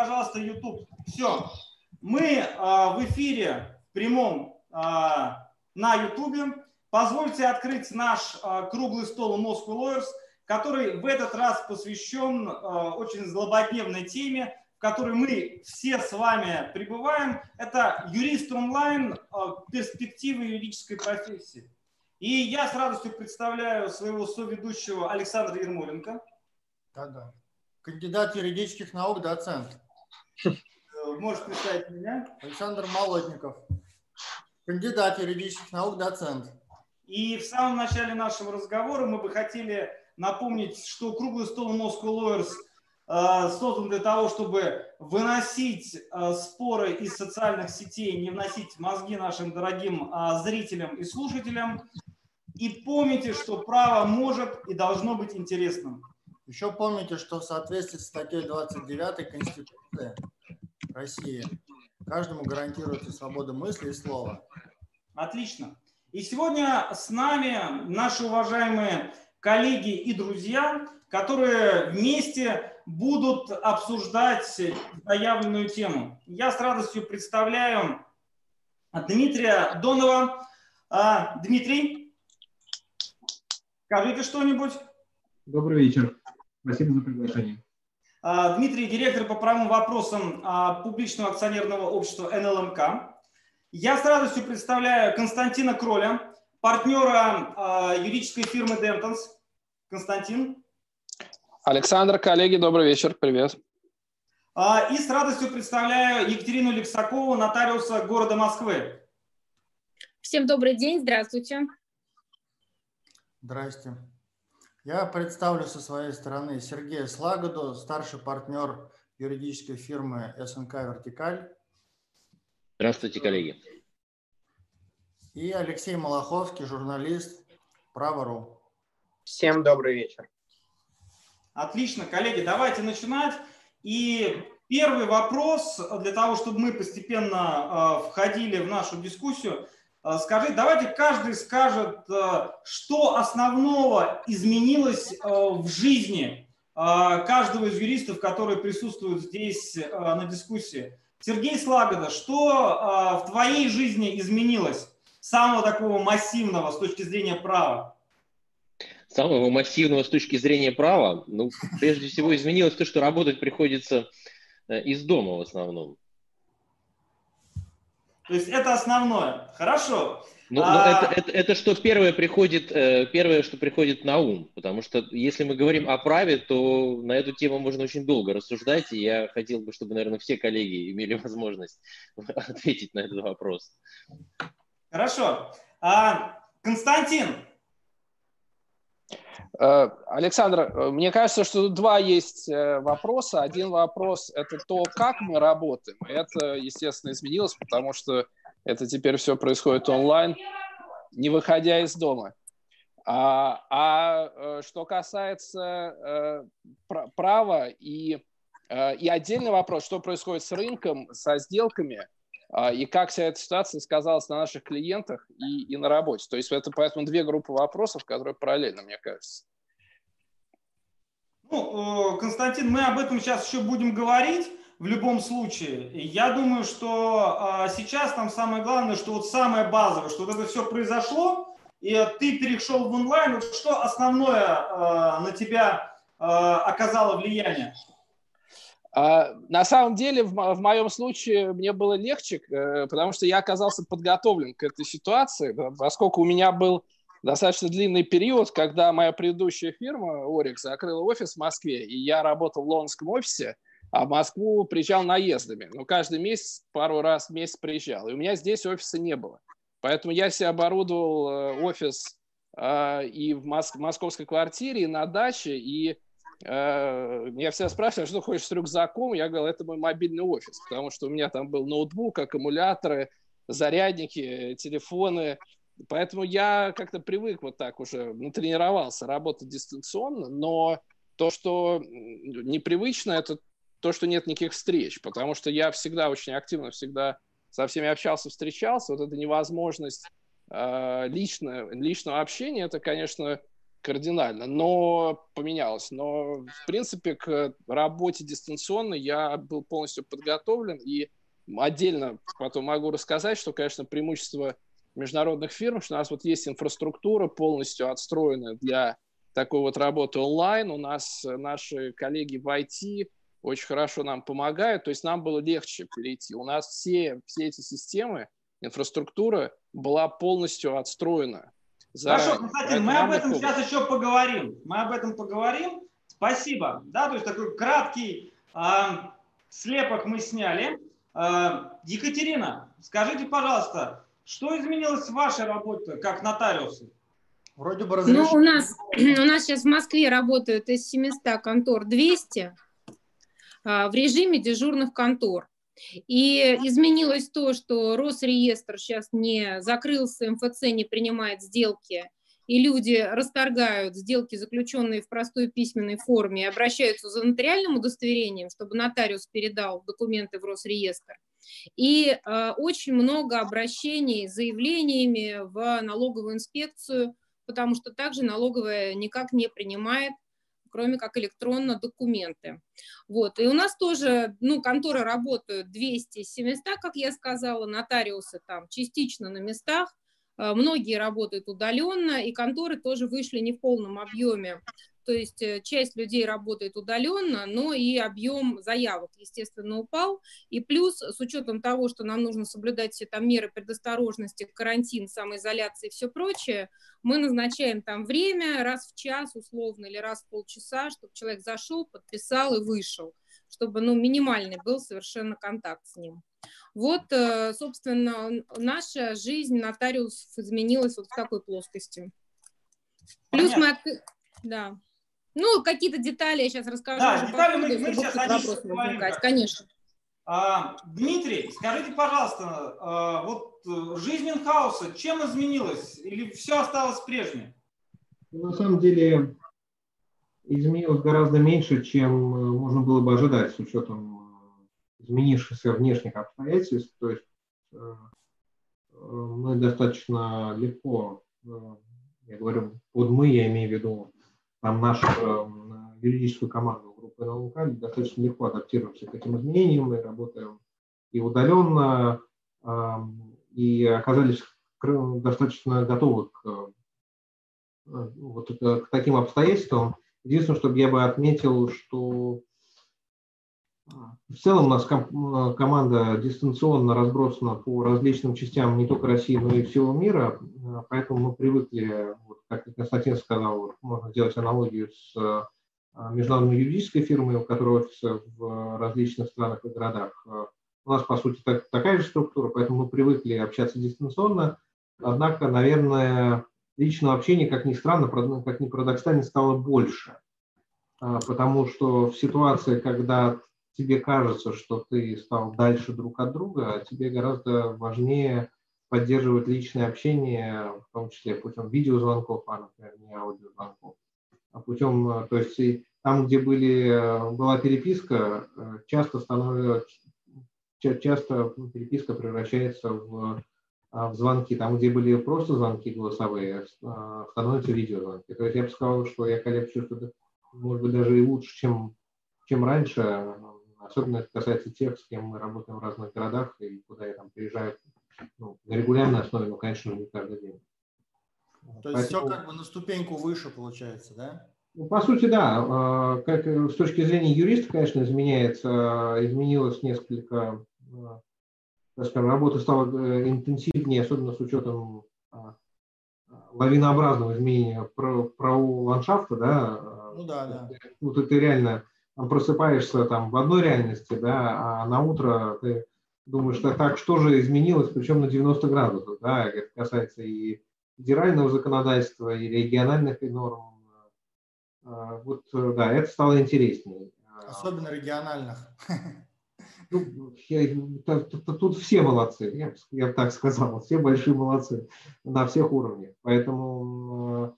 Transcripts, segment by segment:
пожалуйста, YouTube. Все. Мы а, в эфире прямом а, на YouTube. Позвольте открыть наш а, круглый стол Moscow Lawyers, который в этот раз посвящен очень злободневной теме, в которой мы все с вами пребываем. Это юрист онлайн, перспективы юридической профессии. И я с радостью представляю своего соведущего Александра Ермоленко. Да-да. Кандидат юридических наук, доцент. Э, можешь представить меня? Александр Молодников. Кандидат юридических наук, доцент. И в самом начале нашего разговора мы бы хотели напомнить, что круглый стол Moscow Lawyers э, создан для того, чтобы выносить э, споры из социальных сетей, не вносить мозги нашим дорогим зрителям и слушателям. И помните, что право может и должно быть интересным. Еще помните, что в соответствии с статьей 29 Конституции России каждому гарантируется свобода мысли и слова. Отлично. И сегодня с нами наши уважаемые коллеги и друзья, которые вместе будут обсуждать заявленную тему. Я с радостью представляю Дмитрия Донова. А, Дмитрий, скажите что-нибудь. Добрый вечер. Спасибо за приглашение. А, Дмитрий, директор по правым вопросам а, публичного акционерного общества НЛМК. Я с радостью представляю Константина Кроля, партнера а, юридической фирмы Демптонс. Константин. Александр, коллеги, добрый вечер, привет. И с радостью представляю Екатерину Лексакову, нотариуса города Москвы. Всем добрый день, здравствуйте. Здрасте. Я представлю со своей стороны Сергея Слагоду, старший партнер юридической фирмы СНК «Вертикаль». Здравствуйте, коллеги. И Алексей Малаховский, журналист «Право.ру». Всем добрый вечер. Отлично, коллеги, давайте начинать. И первый вопрос для того, чтобы мы постепенно э, входили в нашу дискуссию – скажите, давайте каждый скажет, э, что основного изменилось э, в жизни каждого из юристов, которые присутствуют здесь на дискуссии. Сергей Слагода, что в твоей жизни изменилось самого такого массивного с точки зрения права? Самого массивного с точки зрения права? Ну, прежде всего изменилось то, что работать приходится из дома в основном. То есть это основное. Хорошо. Ну, а... это, это, это что первое приходит, э, первое, что приходит на ум, потому что если мы говорим о праве, то на эту тему можно очень долго рассуждать, и я хотел бы, чтобы, наверное, все коллеги имели возможность ответить на этот вопрос. Хорошо. А, Константин, Александр, э, мне кажется, что тут два есть э, вопроса. Один вопрос – это то, как мы работаем. Это, естественно, изменилось, потому что это теперь все происходит онлайн, не выходя из дома. А, а что касается права и, и отдельный вопрос, что происходит с рынком, со сделками – и как вся эта ситуация сказалась на наших клиентах и, и на работе. То есть это поэтому две группы вопросов, которые параллельно, мне кажется. Ну, э, Константин, мы об этом сейчас еще будем говорить в любом случае. Я думаю, что а, сейчас там самое главное, что вот самое базовое, что вот это все произошло, и ты перешел в онлайн, что основное а, на тебя оказало влияние? А, на самом деле, в, моем случае мне было легче, э, потому что я оказался подготовлен к этой ситуации, поскольку у меня был достаточно длинный период, когда моя предыдущая фирма Orix закрыла офис в Москве, и я работал в лондонском офисе, а в Москву приезжал наездами. Но каждый месяц, пару раз в месяц приезжал. И у меня здесь офиса не было. Поэтому я себе оборудовал э, офис а, и в московской квартире, и на даче, и меня все спрашивают, что хочешь с рюкзаком? Я говорю, это мой мобильный офис, потому что у меня там был ноутбук, аккумуляторы, зарядники, телефоны. Поэтому я как-то привык вот так уже, натренировался работать дистанционно, но то, что непривычно, это то, что нет никаких встреч, потому что я всегда очень активно, всегда со всеми общался, встречался. Вот эта невозможность э, лично, личного общения, это, конечно, кардинально, но поменялось. Но, в принципе, к работе дистанционно я был полностью подготовлен, и отдельно потом могу рассказать, что, конечно, преимущество международных фирм, что у нас вот есть инфраструктура полностью отстроенная для такой вот работы онлайн. У нас наши коллеги в IT очень хорошо нам помогают, то есть нам было легче перейти. У нас все, все эти системы, инфраструктура была полностью отстроена. Хорошо, Константин, мы об этом сейчас еще поговорим. Мы об этом поговорим. Спасибо. Да, то есть такой краткий э, слепок мы сняли. Э, Екатерина, скажите, пожалуйста, что изменилось в вашей работе как нотариусы? Вроде бы разрешено. Ну, у нас, у нас сейчас в Москве работают из 700 контор 200 а, в режиме дежурных контор. И изменилось то, что Росреестр сейчас не закрылся, МФЦ не принимает сделки, и люди расторгают сделки, заключенные в простой письменной форме, и обращаются за нотариальным удостоверением, чтобы нотариус передал документы в Росреестр. И э, очень много обращений с заявлениями в налоговую инспекцию, потому что также налоговая никак не принимает кроме как электронно документы. Вот. И у нас тоже, ну, конторы работают 200-700, как я сказала, нотариусы там частично на местах, э, многие работают удаленно, и конторы тоже вышли не в полном объеме то есть э, часть людей работает удаленно, но и объем заявок, естественно, упал. И плюс, с учетом того, что нам нужно соблюдать все там меры предосторожности, карантин, самоизоляция и все прочее, мы назначаем там время раз в час условно или раз в полчаса, чтобы человек зашел, подписал и вышел, чтобы ну, минимальный был совершенно контакт с ним. Вот, э, собственно, наша жизнь нотариусов изменилась вот в такой плоскости. Плюс мы... От... Да. Ну, какие-то детали я сейчас расскажу. Да, детали мы, мы сейчас о Конечно. А, Дмитрий, скажите, пожалуйста, а, вот э, жизнь инхауса чем изменилась или все осталось прежним? На самом деле изменилось гораздо меньше, чем э, можно было бы ожидать с учетом э, изменившихся внешних обстоятельств. То есть мы достаточно легко, я говорю, под мы, я имею в виду там нашу э, юридическую команду группы НЛК достаточно легко адаптируемся к этим изменениям, мы работаем и удаленно, и оказались достаточно готовы к, э, вот, к таким обстоятельствам. Единственное, чтобы я бы отметил, что в целом у нас ком- команда дистанционно разбросана по различным частям не только России, но и всего мира, поэтому мы привыкли, вот, как Константин сказал, можно сделать аналогию с а, международной юридической фирмой, у которой офисы в различных странах и городах. У нас, по сути, так, такая же структура, поэтому мы привыкли общаться дистанционно. Однако, наверное, личного общения, как ни странно, как ни парадоксально, стало больше. Потому что в ситуации, когда тебе кажется, что ты стал дальше друг от друга, а тебе гораздо важнее поддерживать личное общение, в том числе путем видеозвонков, а, например, не аудиозвонков, а путем, то есть там, где были, была переписка, часто становится, часто переписка превращается в, а, в звонки. Там, где были просто звонки голосовые, становятся видеозвонки. То есть я бы сказал, что я коллег чувствую, может быть, даже и лучше, чем, чем раньше, Особенно это касается тех, с кем мы работаем в разных городах и куда я там приезжаю ну, на регулярной основе, но, конечно, не каждый день. То есть Поэтому, все как бы на ступеньку выше получается, да? Ну, по сути, да. А, как, э, с точки зрения юриста, конечно, изменяется, изменилось несколько, а, так скажем, работа стала э, интенсивнее, особенно с учетом лавинообразного изменения правового ландшафта, да. Ну да, да. Вот это реально просыпаешься там в одной реальности, да, а на утро ты думаешь, что так что же изменилось, причем на 90 градусов, да, это касается и федерального законодательства, и региональных норм. А, вот, да, это стало интереснее. Особенно региональных. Ну, я, тут все молодцы, я, я так сказал, все большие молодцы на всех уровнях. Поэтому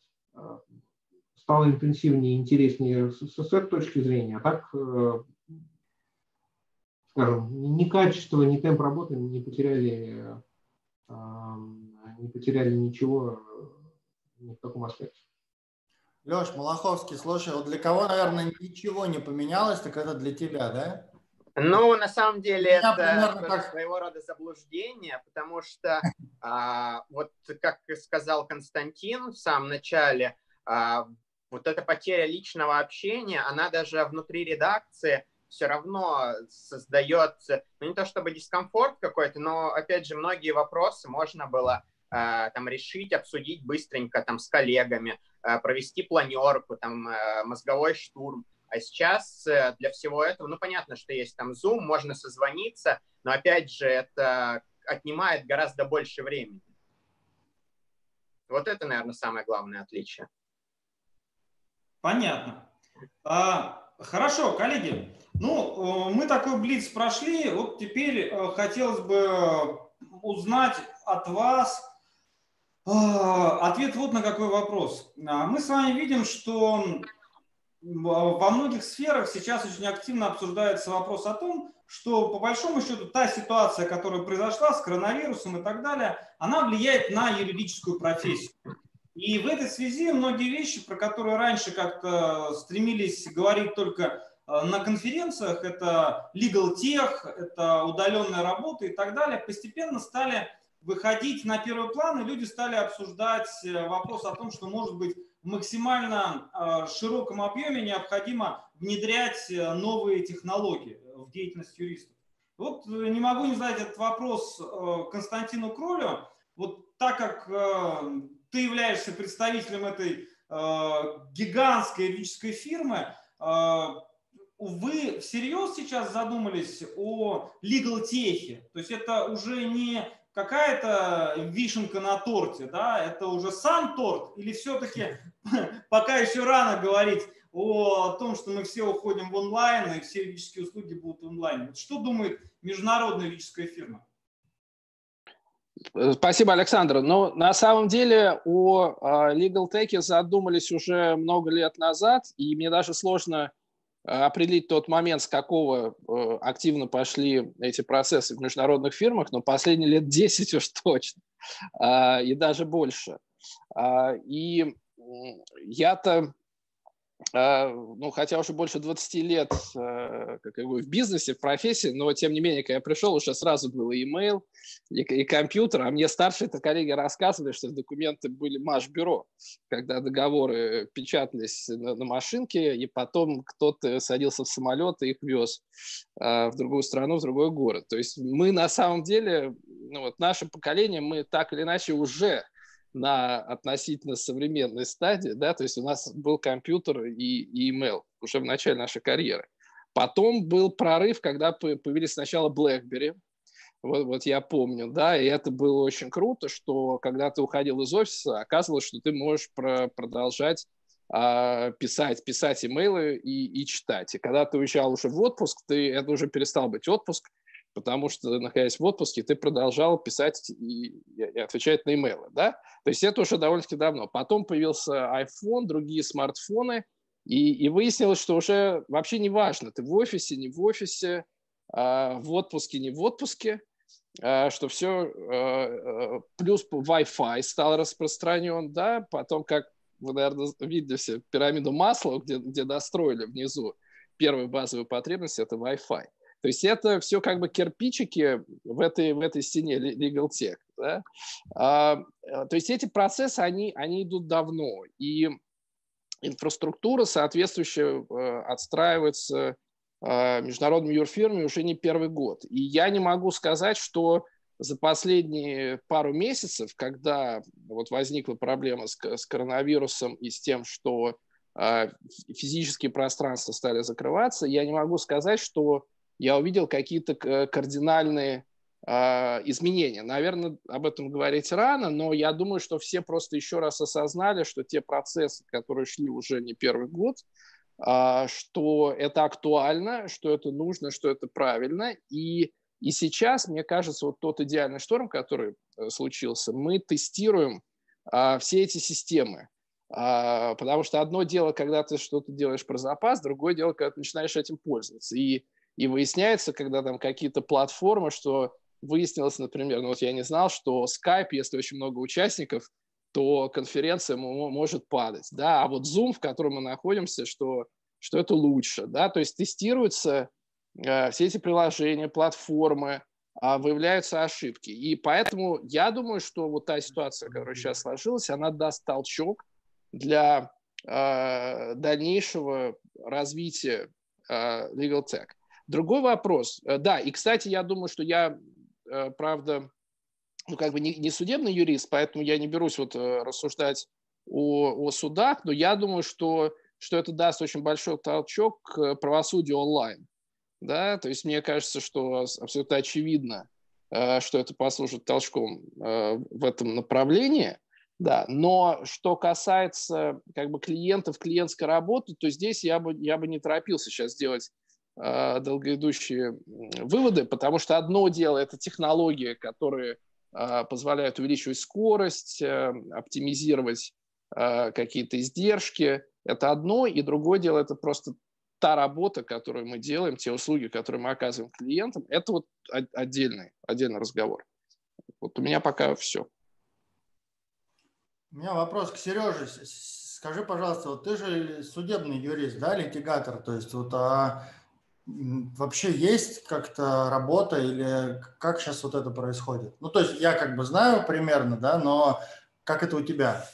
стало интенсивнее и интереснее с, с этой точки зрения, а так, э, скажем, ни качество, ни темп работы не потеряли, э, не потеряли ничего ни в каком аспекте. Леш, Малаховский, слушай, вот для кого, наверное, ничего не поменялось, так это для тебя, да? Ну, на самом деле, это примерно как... своего рода заблуждение, потому что, а, вот как сказал Константин в самом начале, а, вот эта потеря личного общения, она даже внутри редакции все равно создает, ну не то чтобы дискомфорт какой-то, но опять же многие вопросы можно было а, там решить, обсудить быстренько там с коллегами, а, провести планерку, там а, мозговой штурм. А сейчас э, для всего этого, ну, понятно, что есть там Zoom, можно созвониться, но, опять же, это отнимает гораздо больше времени. Вот это, наверное, самое главное отличие. Понятно. А, хорошо, коллеги. Ну, э, мы такой блиц прошли. Вот теперь э, хотелось бы узнать от вас ответ вот на какой вопрос. А, мы с вами видим, что во многих сферах сейчас очень активно обсуждается вопрос о том, что по большому счету та ситуация, которая произошла с коронавирусом и так далее, она влияет на юридическую профессию. И в этой связи многие вещи, про которые раньше как-то стремились говорить только э, на конференциях, это legal tech, это удаленная работа и так далее, постепенно стали выходить на первый план, и люди стали обсуждать э, вопрос о том, что, может быть, в максимально э, широком объеме необходимо внедрять э, новые технологии в деятельность юристов. Вот не могу не задать этот вопрос Константину Кролю. Вот так как ты являешься представителем этой гигантской юридической фирмы, вы всерьез сейчас задумались о legal tech? То есть это уже не какая-то вишенка на торте, да, это уже сам торт, или все-таки пока еще рано говорить о том, что мы все уходим в онлайн, и все юридические услуги будут онлайн. Что думает международная юридическая фирма? Спасибо, Александр. Ну, на самом деле о а, Legal Tech задумались уже много лет назад, и мне даже сложно Э, определить тот момент, с какого э, активно пошли эти процессы в международных фирмах, но последние лет 10 уж точно, а, и даже больше. А, и я-то а, ну, хотя уже больше 20 лет а, как я говорю, в бизнесе, в профессии, но тем не менее, когда я пришел, уже сразу был и email, и, и компьютер, а мне старшие это коллеги рассказывали, что документы были маш-бюро, когда договоры печатались на, на машинке, и потом кто-то садился в самолет и их вез а, в другую страну, в другой город. То есть мы на самом деле, ну вот наше поколение, мы так или иначе уже на относительно современной стадии, да, то есть у нас был компьютер и, и email уже в начале нашей карьеры. Потом был прорыв, когда появились сначала BlackBerry, вот, вот я помню, да, и это было очень круто, что когда ты уходил из офиса, оказывалось, что ты можешь про продолжать э, писать, писать имейлы и, и читать. И когда ты уезжал уже в отпуск, ты, это уже перестал быть отпуск, потому что, находясь в отпуске, ты продолжал писать и, и отвечать на имейлы, да? То есть это уже довольно-таки давно. Потом появился iPhone, другие смартфоны, и, и выяснилось, что уже вообще не важно, ты в офисе, не в офисе, э, в отпуске, не в отпуске, э, что все, э, плюс Wi-Fi стал распространен, да, потом, как вы, наверное, видели все пирамиду масла, где, где достроили внизу первую базовую потребность, это Wi-Fi. То есть это все как бы кирпичики в этой, в этой стене legal tech. Да? А, э, то есть эти процессы, они, они идут давно. И инфраструктура соответствующая э, отстраивается э, международными юрфирмами уже не первый год. И я не могу сказать, что за последние пару месяцев, когда вот возникла проблема с, с коронавирусом и с тем, что э, физические пространства стали закрываться, я не могу сказать, что я увидел какие-то кардинальные э, изменения. Наверное, об этом говорить рано, но я думаю, что все просто еще раз осознали, что те процессы, которые шли уже не первый год, э, что это актуально, что это нужно, что это правильно. И, и сейчас, мне кажется, вот тот идеальный шторм, который э, случился, мы тестируем э, все эти системы. Потому что одно дело, когда ты что-то делаешь про запас, другое дело, когда ты начинаешь этим пользоваться. И и выясняется, когда там какие-то платформы, что выяснилось, например, ну вот я не знал, что Skype, если очень много участников, то конференция может падать. Да? А вот Zoom, в котором мы находимся, что, что это лучше. Да? То есть тестируются э, все эти приложения, платформы, э, выявляются ошибки. И поэтому я думаю, что вот та ситуация, которая сейчас сложилась, она даст толчок для э, дальнейшего развития э, Legal Tech. Другой вопрос. Э, да, и, кстати, я думаю, что я, э, правда, ну, как бы не, не судебный юрист, поэтому я не берусь вот э, рассуждать о, о судах, но я думаю, что, что это даст очень большой толчок к правосудию онлайн. Да? То есть мне кажется, что абсолютно очевидно, что это послужит толчком в этом направлении. Да, но что касается как бы клиентов, клиентской работы, то здесь я бы, я бы не торопился сейчас делать долгоидущие выводы, потому что одно дело – это технологии, которые а, позволяют увеличивать скорость, э, оптимизировать а, какие-то издержки. Это одно, и другое дело – это просто та работа, которую мы делаем, те услуги, которые мы оказываем клиентам, это вот отдельный, отдельный разговор. Вот у меня пока все. У меня вопрос к Сереже. Скажи, пожалуйста, вот ты же судебный юрист, да, литигатор, то есть вот а вообще есть как-то работа или как сейчас вот это происходит? Ну, то есть я как бы знаю примерно, да, но как это у тебя?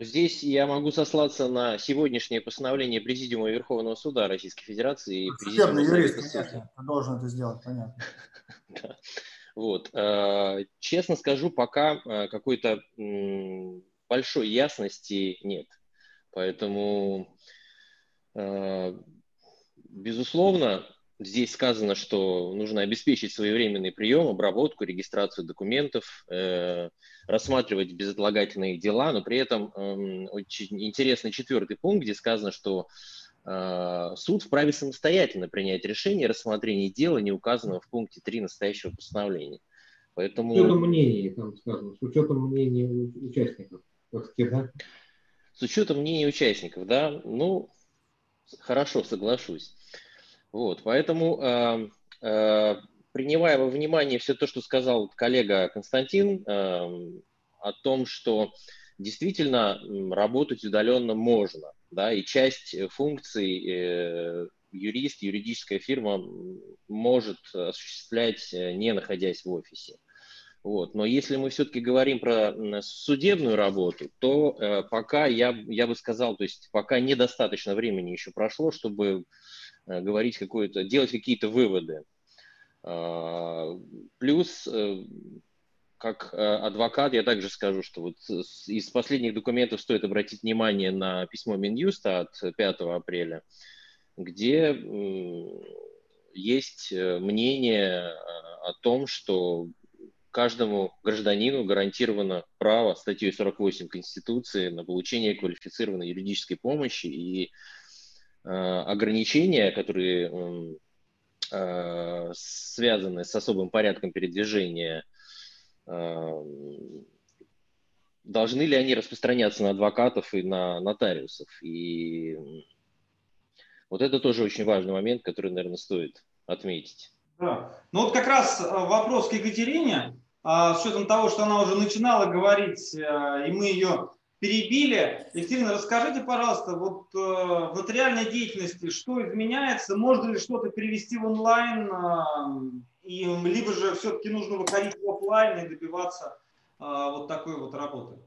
Здесь я могу сослаться на сегодняшнее постановление Президиума Верховного Суда Российской Федерации. Ну, судебный юрист, конечно, должен это сделать, понятно. Вот. Э, честно скажу, пока э, какой-то большой ясности нет. Поэтому э, Безусловно, здесь сказано, что нужно обеспечить своевременный прием, обработку, регистрацию документов, э, рассматривать безотлагательные дела, но при этом э, очень интересный четвертый пункт, где сказано, что э, суд вправе самостоятельно принять решение о рассмотрении дела, не указанного в пункте 3 настоящего постановления. Поэтому... С учетом мнений, там сказано, с учетом мнений участников, да? С учетом мнений участников, да, ну, хорошо, соглашусь. Вот, поэтому, э, э, принимая во внимание все то, что сказал коллега Константин, э, о том, что действительно работать удаленно можно, да, и часть функций э, юрист, юридическая фирма может осуществлять, э, не находясь в офисе. Вот. Но если мы все-таки говорим про судебную работу, то э, пока я, я бы сказал, то есть пока недостаточно времени еще прошло, чтобы Э, говорить какое-то, делать какие-то выводы. А, плюс, э, как э, адвокат, я также скажу, что вот из последних документов стоит обратить внимание на письмо Минюста от 5 апреля, где есть мнение о том, что каждому гражданину гарантировано право статьей 48 Конституции на получение квалифицированной юридической помощи и Э, ограничения, которые э, связаны с особым порядком передвижения, э, должны ли они распространяться на адвокатов и на нотариусов. И вот это тоже очень важный момент, который, наверное, стоит отметить. Да. Ну вот как раз вопрос к Екатерине, а, с учетом того, что она уже начинала говорить, и мы ее перебили. Екатерина, расскажите, пожалуйста, вот э, в нотариальной деятельности что изменяется? Можно ли что-то перевести в онлайн? Э, и, либо же все-таки нужно выходить в офлайн и добиваться э, вот такой вот работы?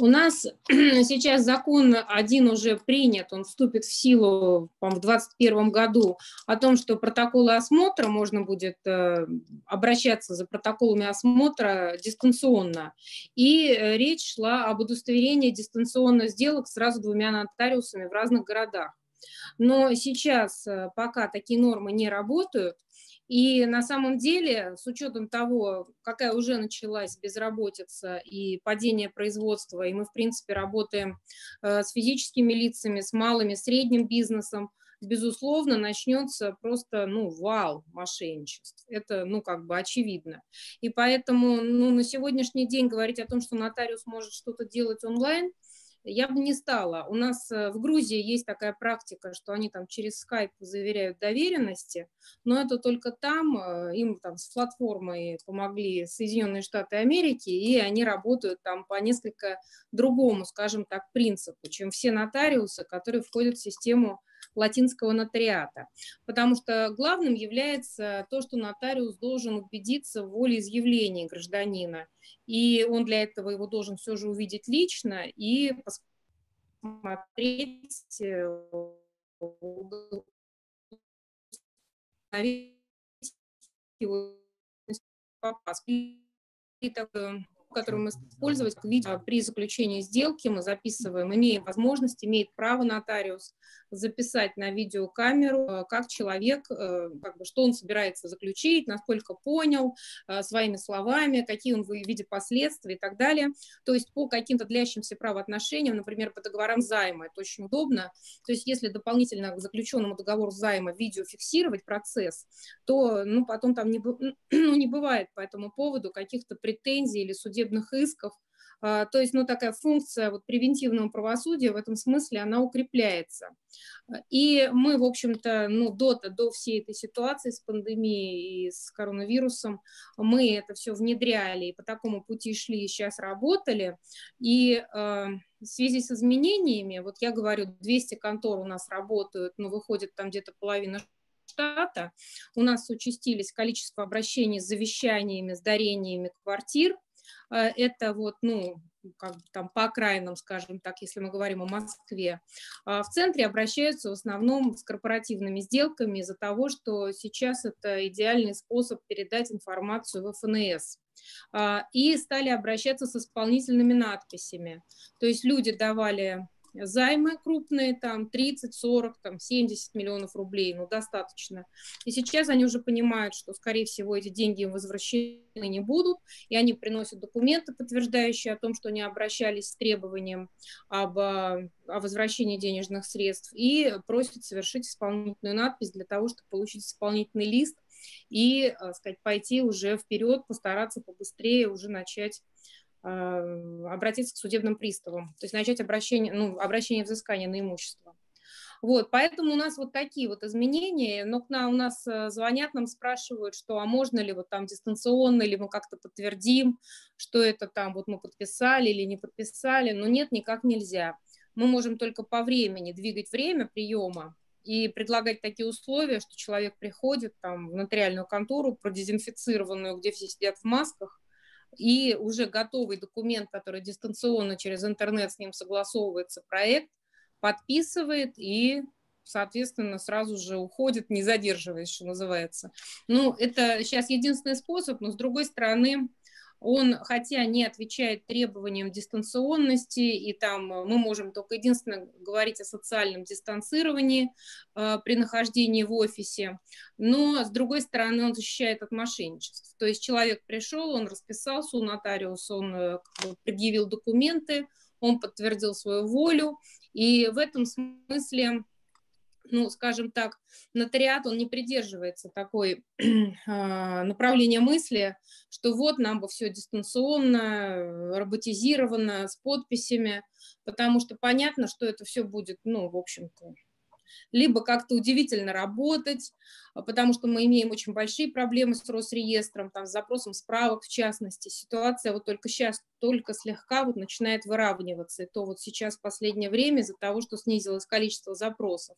У нас сейчас закон один уже принят, он вступит в силу в 2021 году, о том, что протоколы осмотра можно будет э, обращаться за протоколами осмотра дистанционно. И э, речь шла об удостоверении дистанционных сделок сразу двумя нотариусами в разных городах. Но сейчас э, пока такие нормы не работают, и на самом деле, с учетом того, какая уже началась безработица и падение производства, и мы, в принципе, работаем э, с физическими лицами, с малым и средним бизнесом, безусловно, начнется просто, ну, вал мошенничеств. Это, ну, как бы очевидно. И поэтому, ну, на сегодняшний день говорить о том, что нотариус может что-то делать онлайн, я бы не стала. У нас э, в Грузии есть такая практика, что они там через скайп заверяют доверенности, но это только там, э, им там с платформой помогли Соединенные Штаты Америки, и они работают там по несколько другому, скажем так, принципу, чем все нотариусы, которые входят в систему латинского нотариата. Потому что главным является то, что нотариус должен убедиться в волеизъявлении гражданина. И он для этого его должен все же увидеть лично и посмотреть его который мы использовать видео при заключении сделки, мы записываем, имеем возможность, имеет право нотариус записать на видеокамеру, э, как человек, э, как бы, что он собирается заключить, насколько понял, э, своими словами, какие он видит последствия и так далее. То есть по каким-то длящимся правоотношениям, например, по договорам займа, это очень удобно. То есть если дополнительно к заключенному договору займа видео фиксировать процесс, то ну, потом там не, ну, не бывает по этому поводу каких-то претензий или судебных исков а, то есть, ну, такая функция вот, превентивного правосудия в этом смысле, она укрепляется. И мы, в общем-то, ну, до, до всей этой ситуации с пандемией и с коронавирусом, мы это все внедряли и по такому пути шли, и сейчас работали. И э, в связи с изменениями, вот я говорю, 200 контор у нас работают, но выходит там где-то половина штата, у нас участились количество обращений с завещаниями, с дарениями квартир, это вот, ну, как там по окраинам, скажем так, если мы говорим о Москве. А в центре обращаются в основном с корпоративными сделками из-за того, что сейчас это идеальный способ передать информацию в ФНС. А, и стали обращаться с исполнительными надписями. То есть люди давали займы крупные, там 30, 40, там 70 миллионов рублей, ну достаточно. И сейчас они уже понимают, что, скорее всего, эти деньги им возвращены не будут, и они приносят документы, подтверждающие о том, что они обращались с требованием об, о возвращении денежных средств, и просят совершить исполнительную надпись для того, чтобы получить исполнительный лист и, так сказать, пойти уже вперед, постараться побыстрее уже начать Э, обратиться к судебным приставам, то есть начать обращение, ну, обращение взыскания на имущество. Вот, поэтому у нас вот такие вот изменения, но к нам, у нас э, звонят, нам спрашивают, что а можно ли вот там дистанционно, или мы как-то подтвердим, что это там вот мы подписали или не подписали, но нет, никак нельзя. Мы можем только по времени двигать время приема и предлагать такие условия, что человек приходит там в нотариальную контору, продезинфицированную, где все сидят в масках, и уже готовый документ, который дистанционно через интернет с ним согласовывается проект, подписывает и, соответственно, сразу же уходит, не задерживаясь, что называется. Ну, это сейчас единственный способ, но с другой стороны, он, хотя не отвечает требованиям дистанционности, и там мы можем только единственно говорить о социальном дистанцировании э, при нахождении в офисе, но, с другой стороны, он защищает от мошенничеств. То есть человек пришел, он расписался у нотариуса, он э, предъявил документы, он подтвердил свою волю, и в этом смысле ну, скажем так, нотариат, он не придерживается такой а, направления мысли, что вот нам бы все дистанционно, роботизировано, с подписями, потому что понятно, что это все будет, ну, в общем-то, либо как-то удивительно работать, а, потому что мы имеем очень большие проблемы с Росреестром, там, с запросом справок в частности. Ситуация вот только сейчас, только слегка вот начинает выравниваться. И то вот сейчас в последнее время из-за того, что снизилось количество запросов.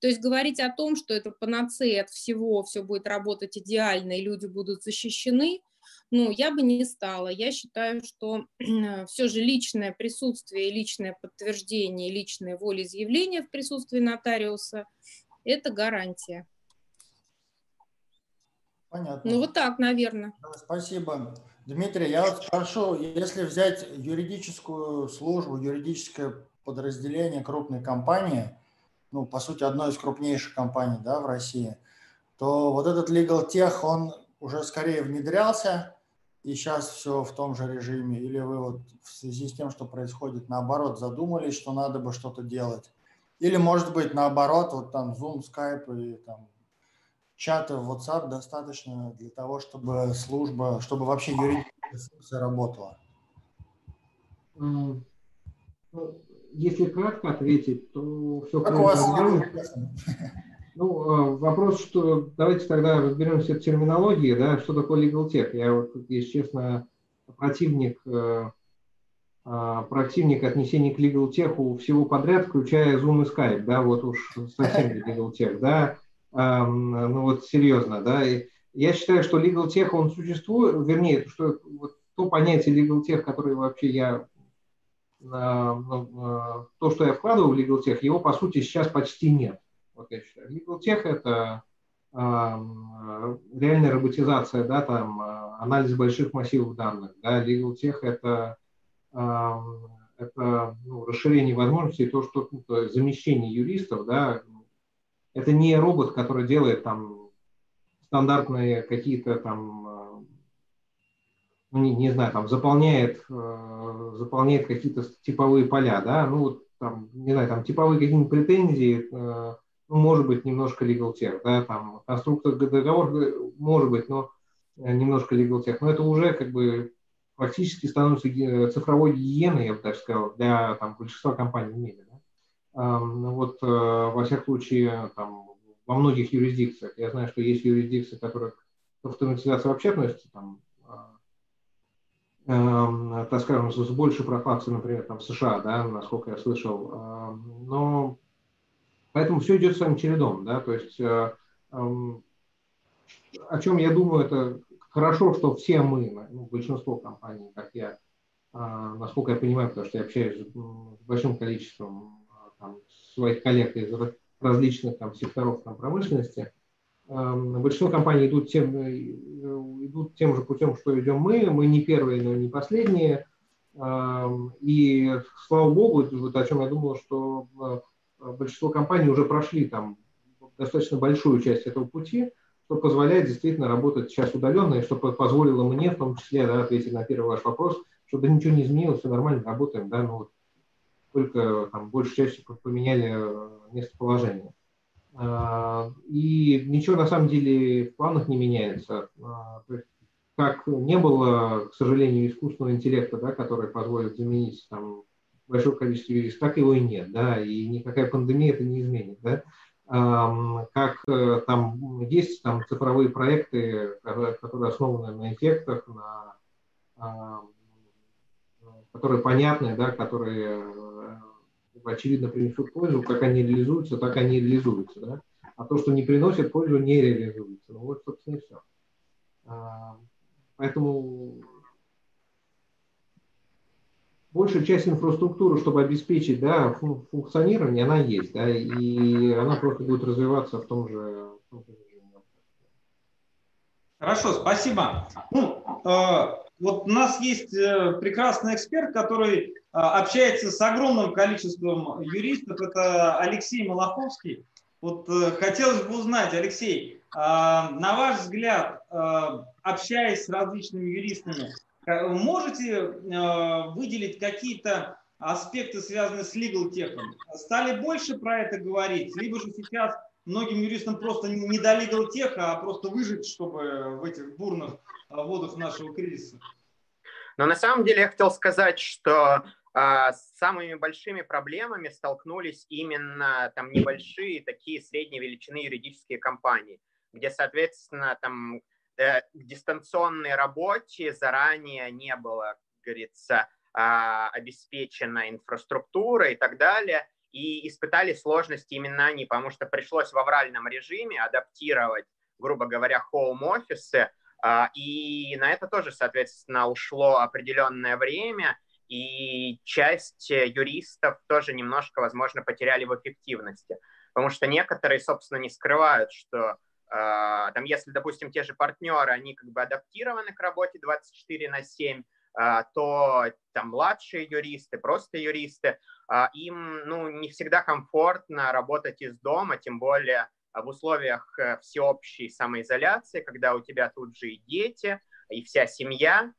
То есть говорить о том, что это панацея от всего, все будет работать идеально и люди будут защищены – ну, я бы не стала. Я считаю, что все же личное присутствие, личное подтверждение, личное волеизъявление в присутствии нотариуса – это гарантия. Понятно. Ну, вот так, наверное. Спасибо. Дмитрий, я вот спрошу, если взять юридическую службу, юридическое подразделение крупной компании, ну, по сути, одной из крупнейших компаний да, в России, то вот этот Legal Tech, он уже скорее внедрялся, и сейчас все в том же режиме? Или вы вот в связи с тем, что происходит, наоборот, задумались, что надо бы что-то делать? Или, может быть, наоборот, вот там Zoom, Skype и там чаты в WhatsApp достаточно для того, чтобы служба, чтобы вообще юридическая функция работала? Ну, если кратко ответить, то все правильно Ну, вопрос, что давайте тогда разберемся в терминологии, да, что такое legal tech. Я вот, если честно, противник а, противник отнесения к Legal Tech всего подряд, включая Zoom и Skype, да, вот уж совсем не Legal Tech, да, ну вот серьезно, да, и я считаю, что Legal Tech, он существует, вернее, что вот то понятие Legal Tech, которое вообще я, ну, то, что я вкладываю в Legal Tech, его, по сути, сейчас почти нет, вот я считаю. Tech – это реальная роботизация, да, там, анализ больших массивов данных, да, Legal Tech – это это ну, расширение возможностей, то, что ну, замещение юристов, да, это не робот, который делает там стандартные какие-то там, э, ну, не, не знаю, там заполняет, э, заполняет какие-то типовые поля, да, ну вот там, не знаю, там типовые какие-нибудь претензии, э, ну, может быть, немножко legal tech, да, там конструктор договор, может быть, но немножко legal tech, но это уже как бы фактически становится цифровой гигиеной, я бы так сказал, для там, большинства компаний в мире. Да? Ну вот, э, во всяком случае, там, во многих юрисдикциях, я знаю, что есть юрисдикции, которые к автоматизации вообще относятся, там, э, так скажем, с большей пропорцией, например, там, в США, да, насколько я слышал. Э, но поэтому все идет своим чередом, да, то есть э, э, о чем я думаю, это Хорошо, что все мы, ну, большинство компаний, как я, а, насколько я понимаю, потому что я общаюсь с большим количеством а, там, своих коллег из различных там, секторов там, промышленности, большинство компаний идут тем, э, идут тем же путем, что идем мы. Мы не первые, но не последние. И слава богу, вот о чем я думал, что э, большинство компаний уже прошли там достаточно большую часть этого пути что позволяет действительно работать сейчас удаленно, и что позволило мне, в том числе, да, ответить на первый ваш вопрос, что да ничего не изменилось, все нормально, работаем, да, ну вот только там большей частью поменяли э, местоположение. А, и ничего на самом деле в планах не меняется. А, как не было, к сожалению, искусственного интеллекта, да, который позволит заменить там, большое количество юристов, так его и нет, да, и никакая пандемия это не изменит, да как э, там есть там цифровые проекты, которые основаны на эффектах, на, которые понятны, да, которые э, очевидно принесут пользу, как они реализуются, так они реализуются. Да? А то, что не приносит пользу, не реализуется. Ну вот, собственно, и все. Поэтому большая часть инфраструктуры, чтобы обеспечить да, функционирование, она есть, да, и она просто будет развиваться в том же. Хорошо, спасибо. Ну, э, вот у нас есть э, прекрасный эксперт, который э, общается с огромным количеством юристов. Это Алексей Малаховский. Вот хотелось бы узнать, Алексей, на ваш взгляд, общаясь с различными юристами, Можете э, выделить какие-то аспекты, связанные с legal tech? Стали больше про это говорить? Либо же сейчас многим юристам просто не до legal tech, а просто выжить, чтобы в этих бурных э, водах нашего кризиса? Но на самом деле я хотел сказать, что а, с самыми большими проблемами столкнулись именно там небольшие такие средней величины юридические компании, где, соответственно, там Э, к дистанционной работе заранее не было, как говорится, а, обеспечена инфраструктура и так далее, и испытали сложности именно они, потому что пришлось в авральном режиме адаптировать, грубо говоря, хоум-офисы, а, и на это тоже, соответственно, ушло определенное время, и часть юристов тоже немножко, возможно, потеряли в эффективности, потому что некоторые, собственно, не скрывают, что там, если, допустим, те же партнеры, они как бы адаптированы к работе 24 на 7, а, то там младшие юристы, просто юристы, а, им ну, не всегда комфортно работать из дома, тем более в условиях э, всеобщей самоизоляции, когда у тебя тут же и дети, и вся семья,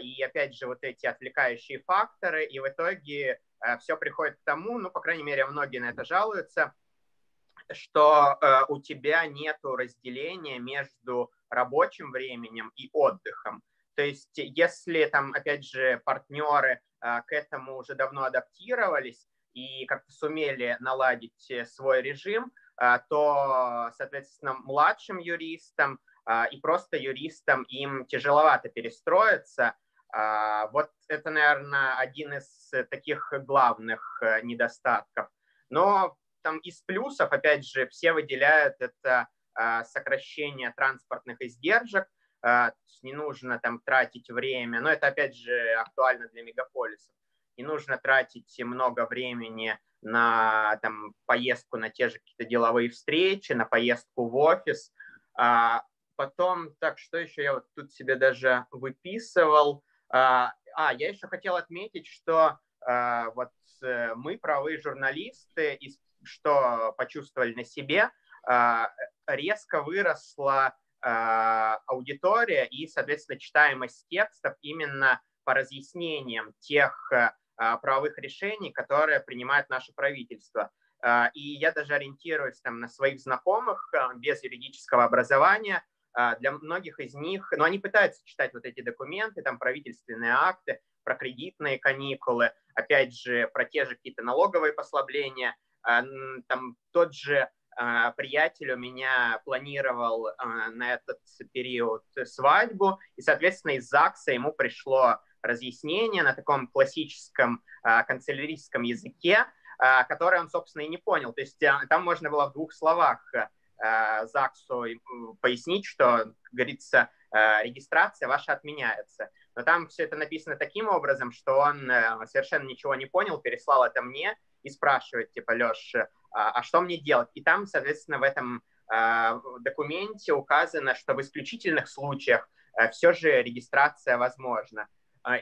и опять же вот эти отвлекающие факторы, и в итоге э, все приходит к тому, ну, по крайней мере, многие на это жалуются, что э, у тебя нет разделения между рабочим временем и отдыхом. То есть если там, опять же, партнеры э, к этому уже давно адаптировались, и как-то сумели наладить свой режим, то, соответственно, младшим юристам и просто юристам им тяжеловато перестроиться. Вот это, наверное, один из таких главных недостатков. Но там из плюсов, опять же, все выделяют это сокращение транспортных издержек, не нужно там тратить время, но это опять же актуально для мегаполисов. Не нужно тратить много времени на там, поездку на те же какие-то деловые встречи, на поездку в офис. А потом, так, что еще я вот тут себе даже выписывал. А, а я еще хотел отметить, что а, вот э, мы, правые журналисты, и что почувствовали на себе, а, резко выросла а, аудитория и, соответственно, читаемость текстов именно по разъяснениям тех а, правовых решений, которые принимает наше правительство. И я даже ориентируюсь там на своих знакомых без юридического образования. Для многих из них, но ну, они пытаются читать вот эти документы, там правительственные акты, про кредитные каникулы, опять же, про те же какие-то налоговые послабления. Там тот же а, приятель у меня планировал а, на этот период свадьбу, и, соответственно, из ЗАГСа ему пришло разъяснение на таком классическом а, канцелярийском языке, которое он, собственно, и не понял. То есть там можно было в двух словах ЗАГСу пояснить, что, как говорится, регистрация ваша отменяется. Но там все это написано таким образом, что он совершенно ничего не понял, переслал это мне и спрашивает, типа, Леш, а, а что мне делать? И там, соответственно, в этом а, документе указано, что в исключительных случаях а, все же регистрация возможна.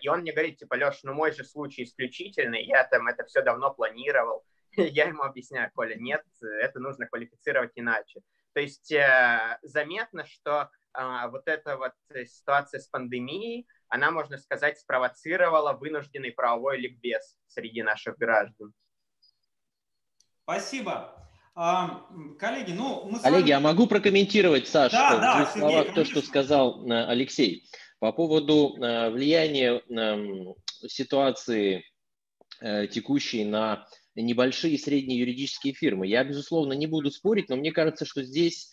И он мне говорит, типа, Леш, ну мой же случай исключительный, я там это все давно планировал. Я ему объясняю, Коля, нет, это нужно квалифицировать иначе. То есть э, заметно, что вот эта вот ситуация с пандемией, она, можно сказать, спровоцировала вынужденный правовой ликбез среди наших граждан. Спасибо. А, коллеги, ну мы Коллеги, вами... а могу прокомментировать, Саша, да, в да, Сергей, словах то, что сказал э, Алексей. По поводу э, влияния эм, ситуации э, текущей на небольшие и средние юридические фирмы. Я, безусловно, не буду спорить, но мне кажется, что здесь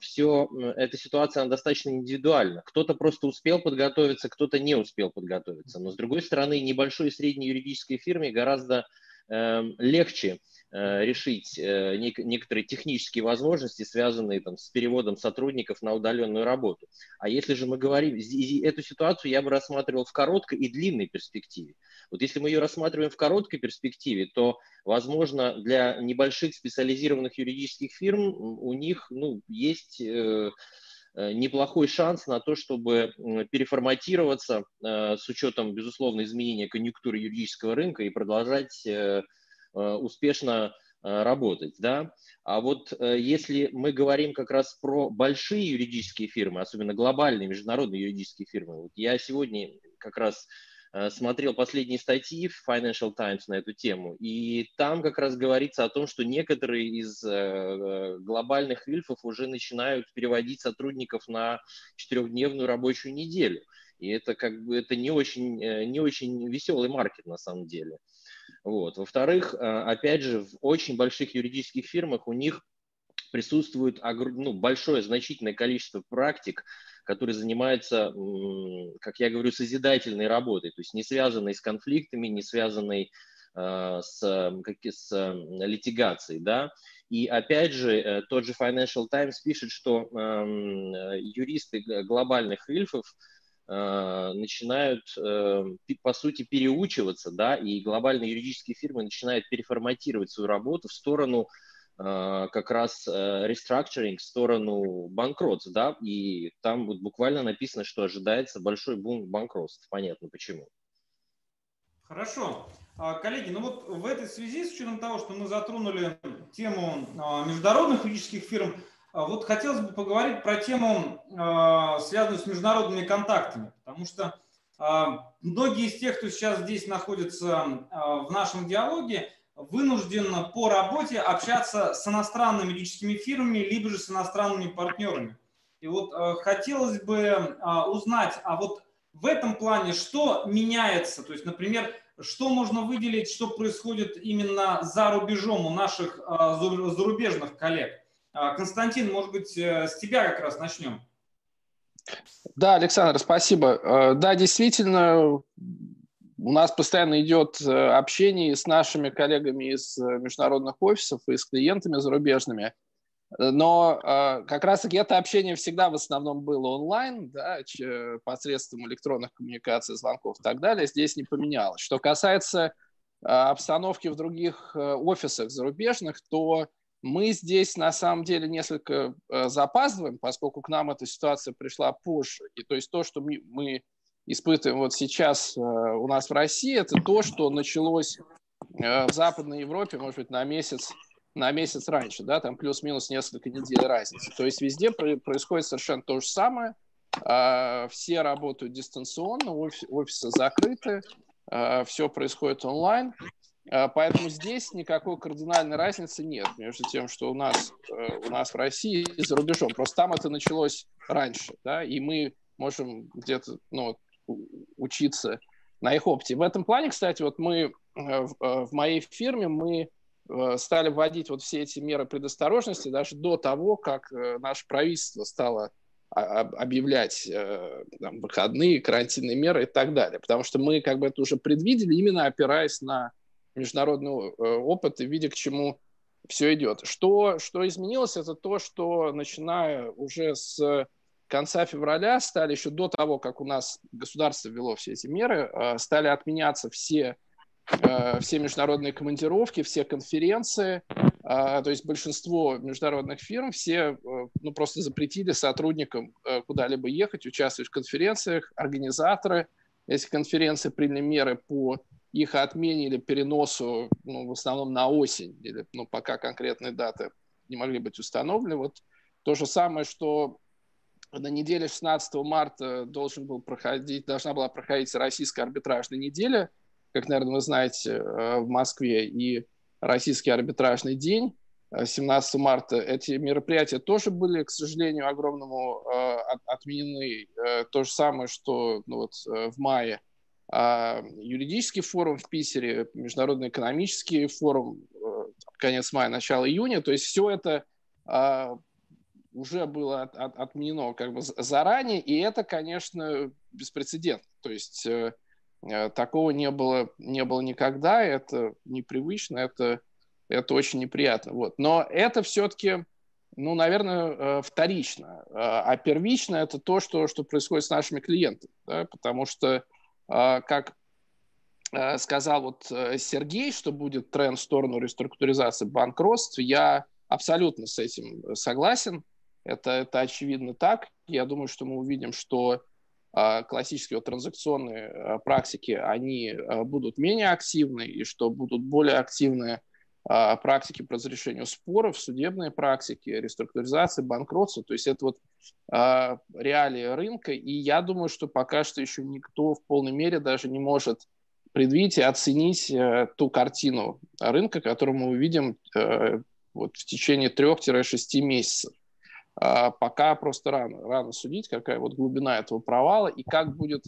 все, эта ситуация она достаточно индивидуальна. Кто-то просто успел подготовиться, кто-то не успел подготовиться. Но, с другой стороны, небольшой и средней юридической фирме гораздо Эм, легче э, решить э, некоторые технические возможности, связанные там, с переводом сотрудников на удаленную работу. А если же мы говорим, эту ситуацию я бы рассматривал в короткой и длинной перспективе. Вот если мы ее рассматриваем в короткой перспективе, то, возможно, для небольших специализированных юридических фирм у них ну, есть э, Э, неплохой шанс на то, чтобы переформатироваться э, с учетом, безусловно, изменения конъюнктуры юридического рынка и продолжать э, успешно работать. Да? А вот если мы говорим как раз про большие юридические фирмы, особенно глобальные международные юридические фирмы, вот я сегодня как раз Э, смотрел последние статьи в Financial Times на эту тему, и там как раз говорится о том, что некоторые из э, э, глобальных вильфов уже начинают переводить сотрудников на четырехдневную рабочую неделю. И это как бы это не очень, не очень веселый маркет на самом деле. Вот. Во-вторых, опять же, в очень больших юридических фирмах у них присутствует ну, большое, значительное количество практик, которые занимаются, как я говорю, созидательной работой, то есть не связанной с конфликтами, не связанной э, с, как, с литигацией, да, и опять же, э, тот же Financial Times пишет, что э, юристы глобальных ильфов э, начинают, э, по сути, переучиваться, да, и глобальные юридические фирмы начинают переформатировать свою работу в сторону Э, как раз реструктуринг в сторону банкротств, да, и там вот буквально написано, что ожидается большой бум банкротств. Понятно почему. Хорошо. А, коллеги, ну вот в этой связи, с учетом того, что мы затронули тему а, международных юридических фирм, вот хотелось бы поговорить про тему, связанную с международными контактами, потому что многие из тех, кто сейчас здесь находится в нашем диалоге, вынужден по работе общаться с иностранными юридическими фирмами, либо же с иностранными партнерами. И вот хотелось бы узнать, а вот в этом плане что меняется? То есть, например, что можно выделить, что происходит именно за рубежом у наших зарубежных коллег? Константин, может быть, с тебя как раз начнем. Да, Александр, спасибо. Да, действительно, у нас постоянно идет э, общение с нашими коллегами из э, международных офисов и с клиентами зарубежными. Но э, как раз-таки это общение всегда в основном было онлайн, да, посредством электронных коммуникаций, звонков и так далее. Здесь не поменялось. Что касается обстановки в других офисах зарубежных, то мы здесь на самом деле несколько запаздываем, поскольку к нам эта ситуация пришла позже. И то есть то, что мы, мы испытываем вот сейчас э, у нас в России, это то, что началось э, в Западной Европе, может быть, на месяц, на месяц раньше, да, там плюс-минус несколько недель разницы. То есть везде происходит совершенно то же самое. А, все работают дистанционно, офисы закрыты, а, все происходит онлайн. А, поэтому здесь никакой кардинальной разницы нет между тем, что у нас, э, у нас в России и за рубежом. Просто там это началось раньше, да, и мы можем где-то ну, учиться на их опыте. В этом плане, кстати, вот мы э, в, э, в моей фирме мы стали вводить вот все эти меры предосторожности даже до того, как наше правительство стало объявлять там, выходные, карантинные меры и так далее. Потому что мы как бы это уже предвидели, именно опираясь на международный опыт и видя, к чему все идет. Что, что изменилось, это то, что начиная уже с конца февраля стали еще до того, как у нас государство ввело все эти меры, э, стали отменяться все, э, все международные командировки, все конференции, э, то есть большинство международных фирм все ну, просто запретили сотрудникам куда-либо ехать, участвовать в конференциях, организаторы этих конференций приняли меры по их отмене или переносу, ну, в основном на осень, или ну, пока конкретные даты не могли быть установлены. Вот то же самое, что на неделе 16 марта должен был проходить, должна была проходить российская арбитражная неделя, как, наверное, вы знаете, э, в Москве, и российский арбитражный день. 17 э, марта эти мероприятия тоже были, к сожалению, огромному э, отменены. То же самое, что ну, вот, в мае юридический форум в Питере, международный экономический форум, конец мая, начало июня. То есть все это а, уже было от, от, отменено как бы заранее, и это, конечно, беспрецедентно. То есть э, э, такого не было, не было никогда, это непривычно, это, это очень неприятно. Вот. Но это все-таки, ну, наверное, э, вторично. Э, а первично это то, что, что происходит с нашими клиентами. Да? Потому что, э, как сказал вот Сергей, что будет тренд в сторону реструктуризации банкротств, я абсолютно с этим согласен. Это, это очевидно так. Я думаю, что мы увидим, что э, классические вот, транзакционные э, практики, они э, будут менее активны, и что будут более активные э, практики по разрешению споров, судебные практики, реструктуризации, банкротства. То есть это вот э, реалии рынка. И я думаю, что пока что еще никто в полной мере даже не может предвидеть и оценить э, ту картину рынка, которую мы увидим э, вот в течение трех-шести месяцев. А, пока просто рано, рано судить, какая вот глубина этого провала и как будет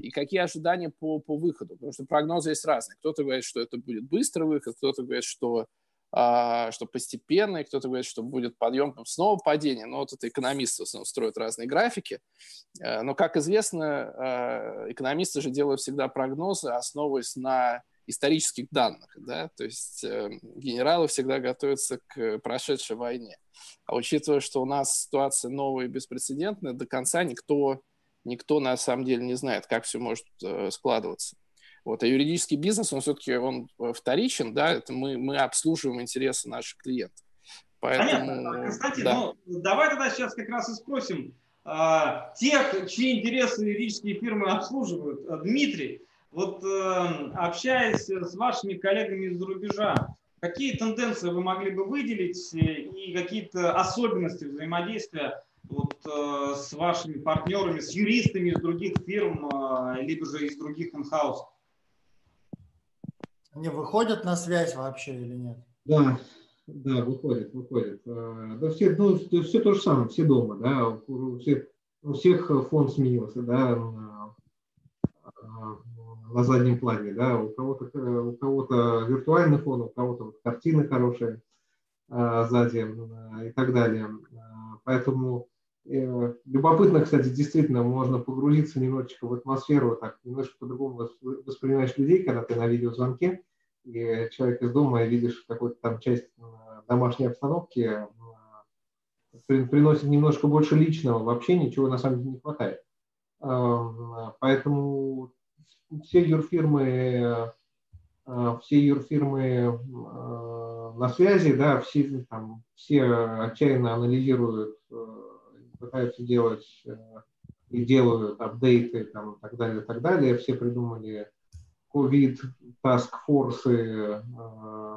и какие ожидания по, по выходу, потому что прогнозы есть разные. Кто-то говорит, что это будет быстрый выход, кто-то говорит, что, а, что постепенный, кто-то говорит, что будет подъем, потом снова падение. Но вот это экономисты в основном строят разные графики. А, но, как известно, а, экономисты же делают всегда прогнозы, основываясь на исторических данных. Да? То есть э, генералы всегда готовятся к прошедшей войне. А учитывая, что у нас ситуация новая и беспрецедентная, до конца никто, никто на самом деле не знает, как все может э, складываться. Вот. А юридический бизнес, он все-таки он э, вторичен, да, это мы, мы обслуживаем интересы наших клиентов. Поэтому, Понятно. Кстати, да. ну, давай тогда сейчас как раз и спросим а, тех, чьи интересы юридические фирмы обслуживают. Дмитрий, вот э, общаясь с вашими коллегами из-за рубежа, какие тенденции вы могли бы выделить и какие-то особенности взаимодействия вот, э, с вашими партнерами, с юристами из других фирм, э, либо же из других инхаусов? Они выходят на связь вообще или нет? Да, да, выходят, выходят. Да все, ну, все то же самое, все дома, да, у всех, у всех фон сменился, да, на заднем плане, да, у кого-то у кого-то виртуальный фон, у кого-то картины хорошие сзади и так далее. Поэтому любопытно, кстати, действительно, можно погрузиться немножечко в атмосферу, так немножко по-другому воспринимаешь людей, когда ты на видеозвонке, и человек из дома, и видишь какую-то там часть домашней обстановки, приносит немножко больше личного, вообще ничего на самом деле не хватает. Поэтому все юрфирмы, все юрфирмы на связи, да, все, там, все отчаянно анализируют, пытаются делать и делают апдейты там, и так далее, и так далее. Все придумали COVID, task force,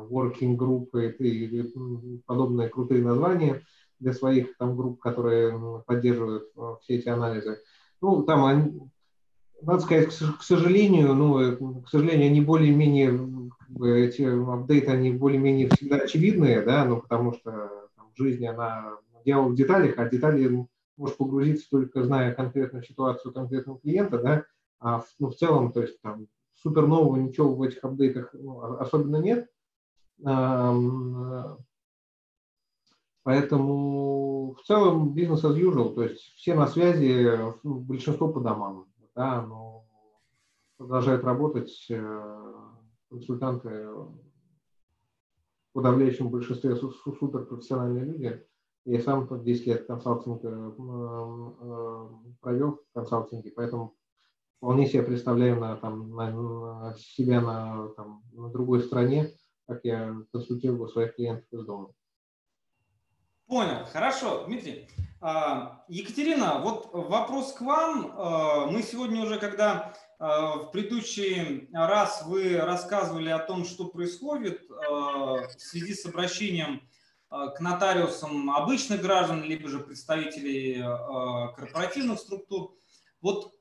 working группы и подобные крутые названия для своих там групп, которые поддерживают все эти анализы. Ну, там они, надо сказать, к сожалению, ну, к сожалению, они более-менее, эти апдейты, они более-менее всегда очевидные, да, ну, потому что там, жизнь, она дело в деталях, а детали можешь погрузиться только зная конкретную ситуацию конкретного клиента, да, а в, ну, в целом, то есть там супер нового ничего в этих апдейтах ну, особенно нет. Поэтому в целом бизнес as usual, то есть все на связи, ну, большинство по домам, да, но продолжают работать э, консультанты в подавляющем большинстве супер профессиональные люди. Я сам 10 лет консалтинг э, э, провел в консалтинге, поэтому вполне себе представляю на, там, на, на себя на, там, на другой стороне, как я консультирую своих клиентов из дома. Понял, хорошо, Дмитрий. А, Екатерина, вот вопрос к вам. А, мы сегодня уже, когда а, в предыдущий раз вы рассказывали о том, что происходит в связи с обращением к нотариусам обычных граждан, либо же представителей корпоративных структур. Вот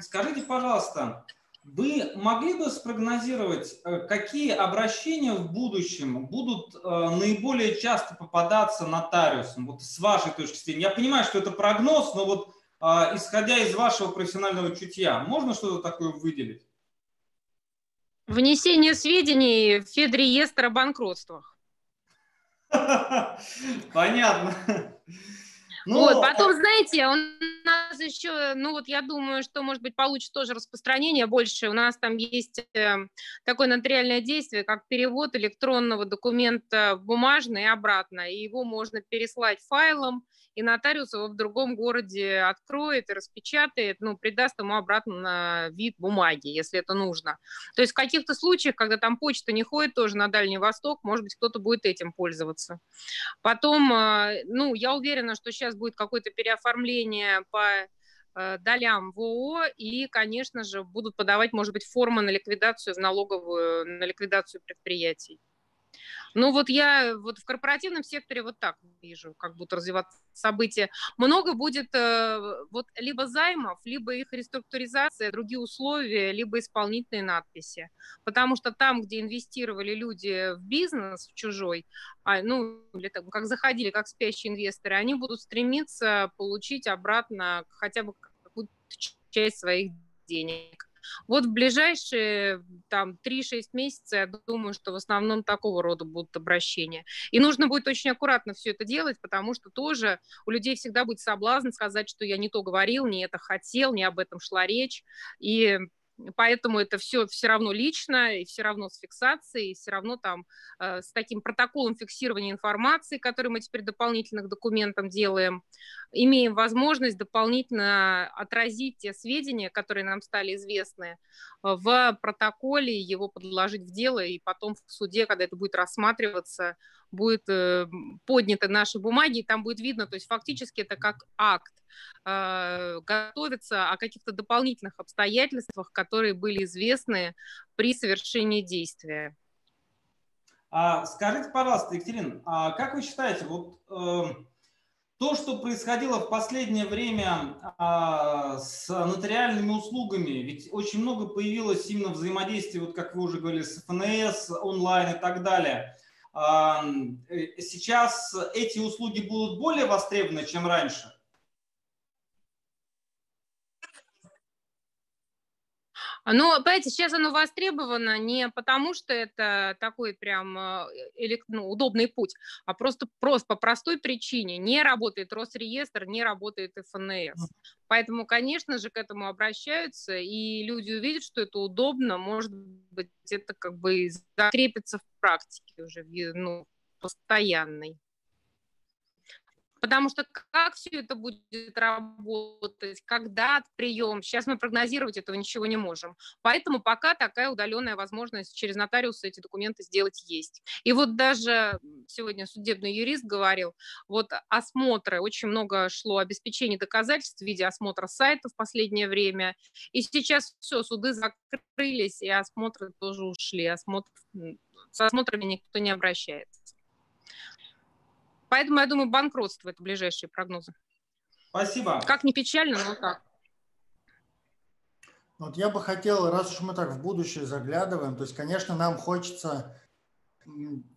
скажите, пожалуйста, вы могли бы спрогнозировать, э, какие обращения в будущем будут э, наиболее часто попадаться нотариусам, вот с вашей точки зрения? Я понимаю, что это прогноз, но вот исходя из вашего профессионального чутья, можно что-то такое выделить? Внесение сведений в Федреестр о банкротствах. Понятно. Ну, вот, потом, знаете, у нас еще, ну вот я думаю, что, может быть, получит тоже распространение больше. У нас там есть э, такое нотариальное действие, как перевод электронного документа в бумажный и обратно. И его можно переслать файлом, и нотариус его в другом городе откроет и распечатает, ну, придаст ему обратно вид бумаги, если это нужно. То есть в каких-то случаях, когда там почта не ходит тоже на Дальний Восток, может быть, кто-то будет этим пользоваться. Потом, э, ну, я уверена, что сейчас будет какое-то переоформление по э, долям в ООО и, конечно же, будут подавать, может быть, формы на ликвидацию в налоговую, на ликвидацию предприятий. Ну вот я вот в корпоративном секторе вот так вижу, как будут развиваться события. Много будет э, вот либо займов, либо их реструктуризация, другие условия, либо исполнительные надписи. Потому что там, где инвестировали люди в бизнес, в чужой, а, ну, или, там, как заходили, как спящие инвесторы, они будут стремиться получить обратно хотя бы какую-то часть своих денег. Вот в ближайшие там 3-6 месяцев, я думаю, что в основном такого рода будут обращения. И нужно будет очень аккуратно все это делать, потому что тоже у людей всегда будет соблазн сказать, что я не то говорил, не это хотел, не об этом шла речь. И Поэтому это все все равно лично, и все равно с фиксацией, и все равно там э, с таким протоколом фиксирования информации, который мы теперь дополнительно к документам делаем, имеем возможность дополнительно отразить те сведения, которые нам стали известны, в протоколе, его подложить в дело, и потом в суде, когда это будет рассматриваться, будет э, подняты наши бумаги, и там будет видно, то есть фактически это как акт э, готовится о каких-то дополнительных обстоятельствах, которые были известны при совершении действия. А, скажите, пожалуйста, Екатерина, а как вы считаете, вот э, то, что происходило в последнее время а, с нотариальными услугами, ведь очень много появилось именно взаимодействия, вот как вы уже говорили, с ФНС, онлайн и так далее. Э, сейчас эти услуги будут более востребованы, чем раньше? Но, понимаете, сейчас оно востребовано не потому, что это такой прям э, ну, удобный путь, а просто, просто по простой причине. Не работает Росреестр, не работает ФНС. Поэтому, конечно же, к этому обращаются, и люди увидят, что это удобно, может быть, это как бы закрепится в практике уже, ну, постоянной. Потому что как все это будет работать, когда прием, сейчас мы прогнозировать этого ничего не можем. Поэтому пока такая удаленная возможность через нотариуса эти документы сделать есть. И вот даже сегодня судебный юрист говорил, вот осмотры, очень много шло обеспечения доказательств в виде осмотра сайта в последнее время. И сейчас все, суды закрылись, и осмотры тоже ушли. Осмотр, с осмотрами никто не обращается. Поэтому, я думаю, банкротство – это ближайшие прогнозы. Спасибо. Как не печально, но так. Вот я бы хотел, раз уж мы так в будущее заглядываем, то есть, конечно, нам хочется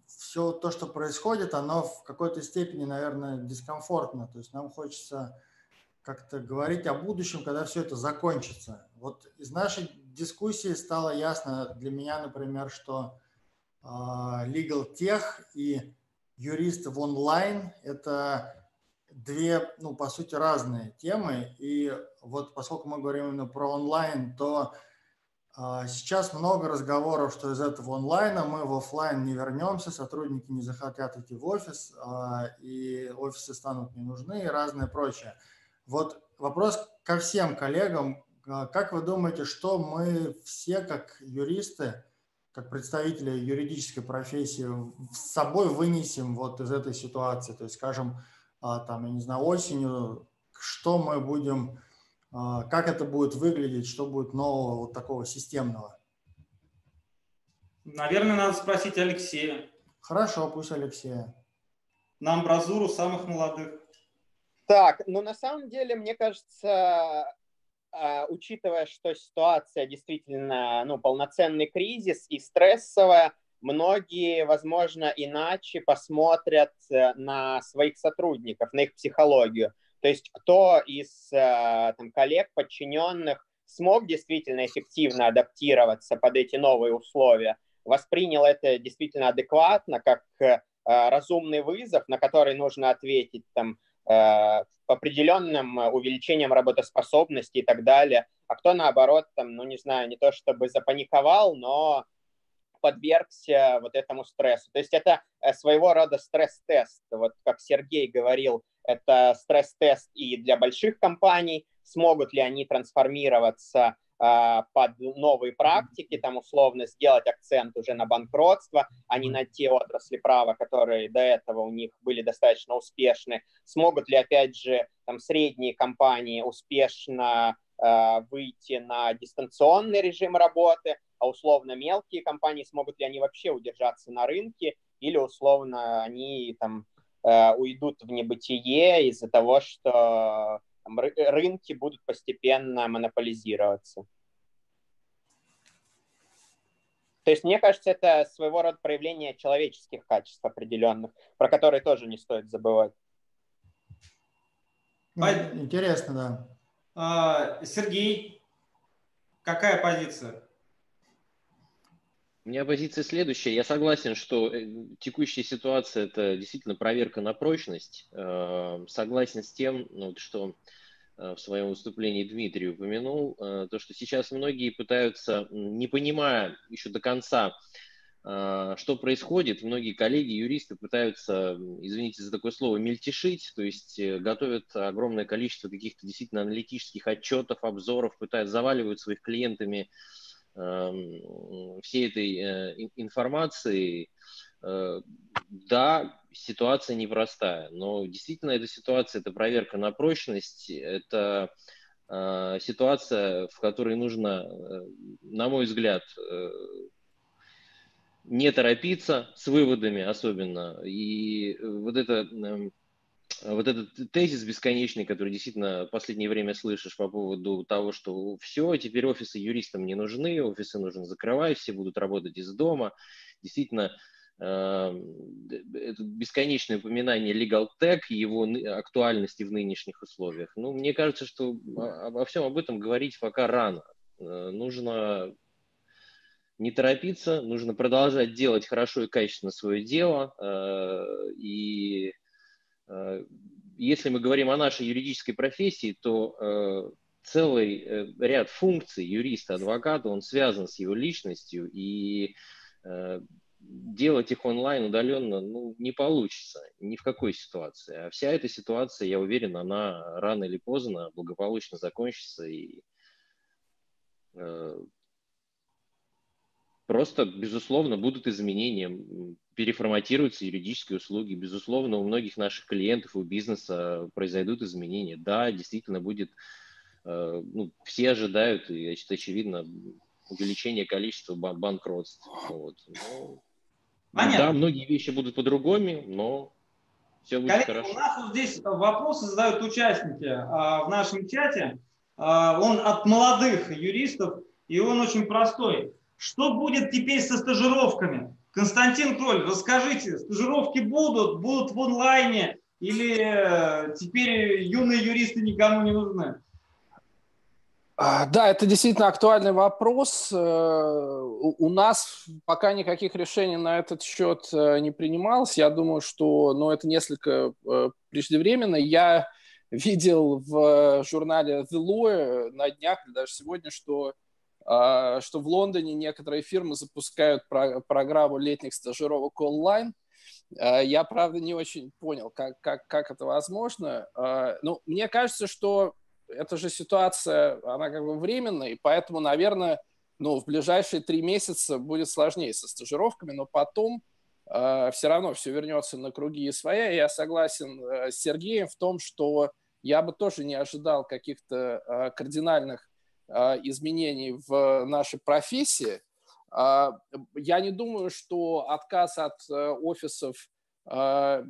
все то, что происходит, оно в какой-то степени, наверное, дискомфортно. То есть нам хочется как-то говорить о будущем, когда все это закончится. Вот из нашей дискуссии стало ясно для меня, например, что э, Legal Tech и юристы в онлайн – это две, ну, по сути, разные темы. И вот поскольку мы говорим именно про онлайн, то а, сейчас много разговоров, что из этого онлайна мы в офлайн не вернемся, сотрудники не захотят идти в офис, а, и офисы станут не нужны и разное прочее. Вот вопрос ко всем коллегам. А, как вы думаете, что мы все как юристы – как представители юридической профессии с собой вынесем вот из этой ситуации? То есть, скажем, а, там, я не знаю, осенью, что мы будем, а, как это будет выглядеть, что будет нового, вот такого системного? Наверное, надо спросить Алексея. Хорошо, пусть Алексея. На амбразуру самых молодых. Так, ну на самом деле, мне кажется, учитывая, что ситуация действительно ну, полноценный кризис и стрессовая, многие, возможно, иначе посмотрят э, на своих сотрудников, на их психологию. То есть кто из э, там, коллег, подчиненных смог действительно эффективно адаптироваться под эти новые условия, воспринял это действительно адекватно, как э, разумный вызов, на который нужно ответить там, определенным э, увеличением работоспособности и так далее, а кто наоборот, там, ну не знаю, не то чтобы запаниковал, но подвергся вот этому стрессу. То есть это э, своего рода стресс-тест. Вот как Сергей говорил, это стресс-тест и для больших компаний, смогут ли они трансформироваться под новые практики, там условно сделать акцент уже на банкротство, а не на те отрасли права, которые до этого у них были достаточно успешны. Смогут ли, опять же, там средние компании успешно э, выйти на дистанционный режим работы, а условно мелкие компании смогут ли они вообще удержаться на рынке, или условно они там э, уйдут в небытие из-за того, что там, рынки будут постепенно монополизироваться. То есть, мне кажется, это своего рода проявление человеческих качеств определенных, про которые тоже не стоит забывать. Ну, интересно, да. А, Сергей, какая позиция? У меня позиция следующая. Я согласен, что э, текущая ситуация – это действительно проверка на прочность. Э, согласен с тем, ну, что э, в своем выступлении Дмитрий упомянул, то, что сейчас многие пытаются, не понимая еще до конца, что происходит, многие коллеги, юристы пытаются, извините за такое слово, мельтешить, то есть готовят огромное количество каких-то действительно аналитических отчетов, обзоров, пытаются заваливать своих клиентами Эм, всей этой э, информации, э, да, ситуация непростая, но действительно эта ситуация, это проверка на прочность, это э, ситуация, в которой нужно, на мой взгляд, не торопиться с выводами особенно. И вот это эм, вот этот тезис бесконечный, который действительно в последнее время слышишь по поводу того, что все, теперь офисы юристам не нужны, офисы нужно закрывать, все будут работать из дома. Действительно, эм, это бесконечное упоминание Legal Tech и его актуальности в нынешних условиях. Ну, мне кажется, что обо всем об этом говорить пока рано. Нужно не торопиться, нужно продолжать делать хорошо и качественно свое дело. И если мы говорим о нашей юридической профессии, то целый ряд функций юриста, адвоката, он связан с его личностью, и делать их онлайн удаленно ну, не получится ни в какой ситуации. А вся эта ситуация, я уверен, она рано или поздно благополучно закончится и э, просто, безусловно, будут изменения, переформатируются юридические услуги, безусловно, у многих наших клиентов, у бизнеса произойдут изменения. Да, действительно будет, э, ну, все ожидают, и очевидно, увеличение количества банкротств. Вот. Но Понятно. Да, многие вещи будут по-другому, но все будет Коллеги, хорошо. У нас вот здесь вопросы задают участники а, в нашем чате. А, он от молодых юристов, и он очень простой. Что будет теперь со стажировками? Константин Кроль, расскажите, стажировки будут, будут в онлайне или э, теперь юные юристы никому не нужны? А, да, это действительно актуальный вопрос. Э, у нас пока никаких решений на этот счет э, не принималось. Я думаю, что ну, это несколько преждевременно. Я видел в журнале The Law на днях, даже сегодня, что, что в Лондоне некоторые фирмы запускают программу летних стажировок онлайн. Я, правда, не очень понял, как, как, как это возможно. Ну, мне кажется, что эта же ситуация, она как бы временная, и поэтому, наверное, ну, в ближайшие три месяца будет сложнее со стажировками, но потом э, все равно все вернется на круги своя. Я согласен э, с Сергеем в том, что я бы тоже не ожидал каких-то э, кардинальных изменений в нашей профессии. Э, я не думаю, что отказ от э, офисов э,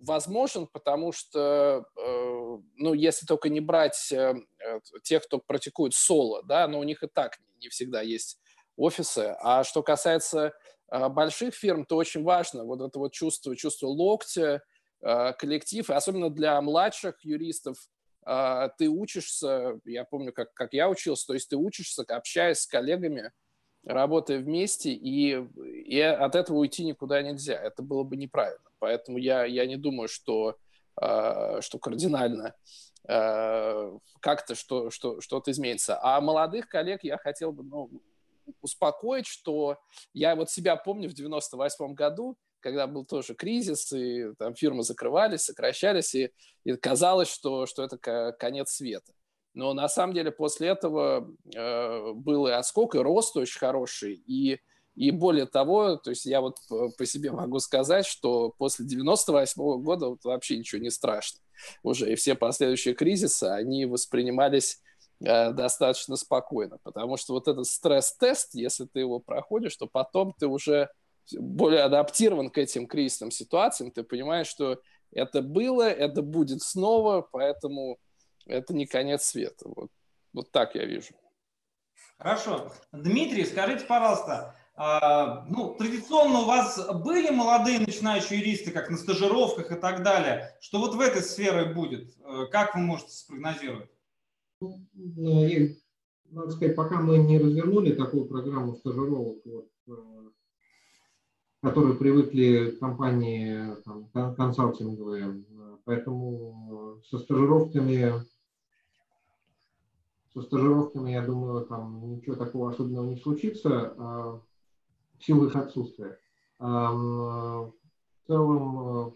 возможен, потому что, э, ну, если только не брать э, тех, кто практикует соло, да, но у них и так не всегда есть офисы. А что касается больших фирм, то очень важно вот это вот чувство, чувство локтя, коллектив, и особенно для младших юристов, ты учишься, я помню, как, как я учился, то есть ты учишься, общаясь с коллегами, работая вместе, и, и от этого уйти никуда нельзя. Это было бы неправильно. Поэтому я, я не думаю, что, э, что кардинально э, как-то что, что, что-то изменится. А молодых коллег я хотел бы ну, успокоить, что я вот себя помню в 98 году, когда был тоже кризис, и там фирмы закрывались, сокращались, и, и казалось, что, что это конец света. Но на самом деле после этого э, был и отскок, и рост очень хороший. И, и более того, то есть я вот по себе могу сказать, что после 98 -го года вот вообще ничего не страшно. Уже и все последующие кризисы, они воспринимались э, достаточно спокойно. Потому что вот этот стресс-тест, если ты его проходишь, то потом ты уже более адаптирован к этим кризисным ситуациям, ты понимаешь, что это было, это будет снова, поэтому это не конец света. Вот, вот так я вижу. Хорошо. Дмитрий, скажите, пожалуйста, а, ну, традиционно у вас были молодые начинающие юристы, как на стажировках и так далее. Что вот в этой сфере будет? Э, как вы можете спрогнозировать? Ну, надо сказать, пока мы не развернули такую программу стажировок, вот, которую привыкли компании там, консалтинговые, поэтому со стажировками со стажировками, я думаю, там ничего такого особенного не случится а, в силу их отсутствия. В целом,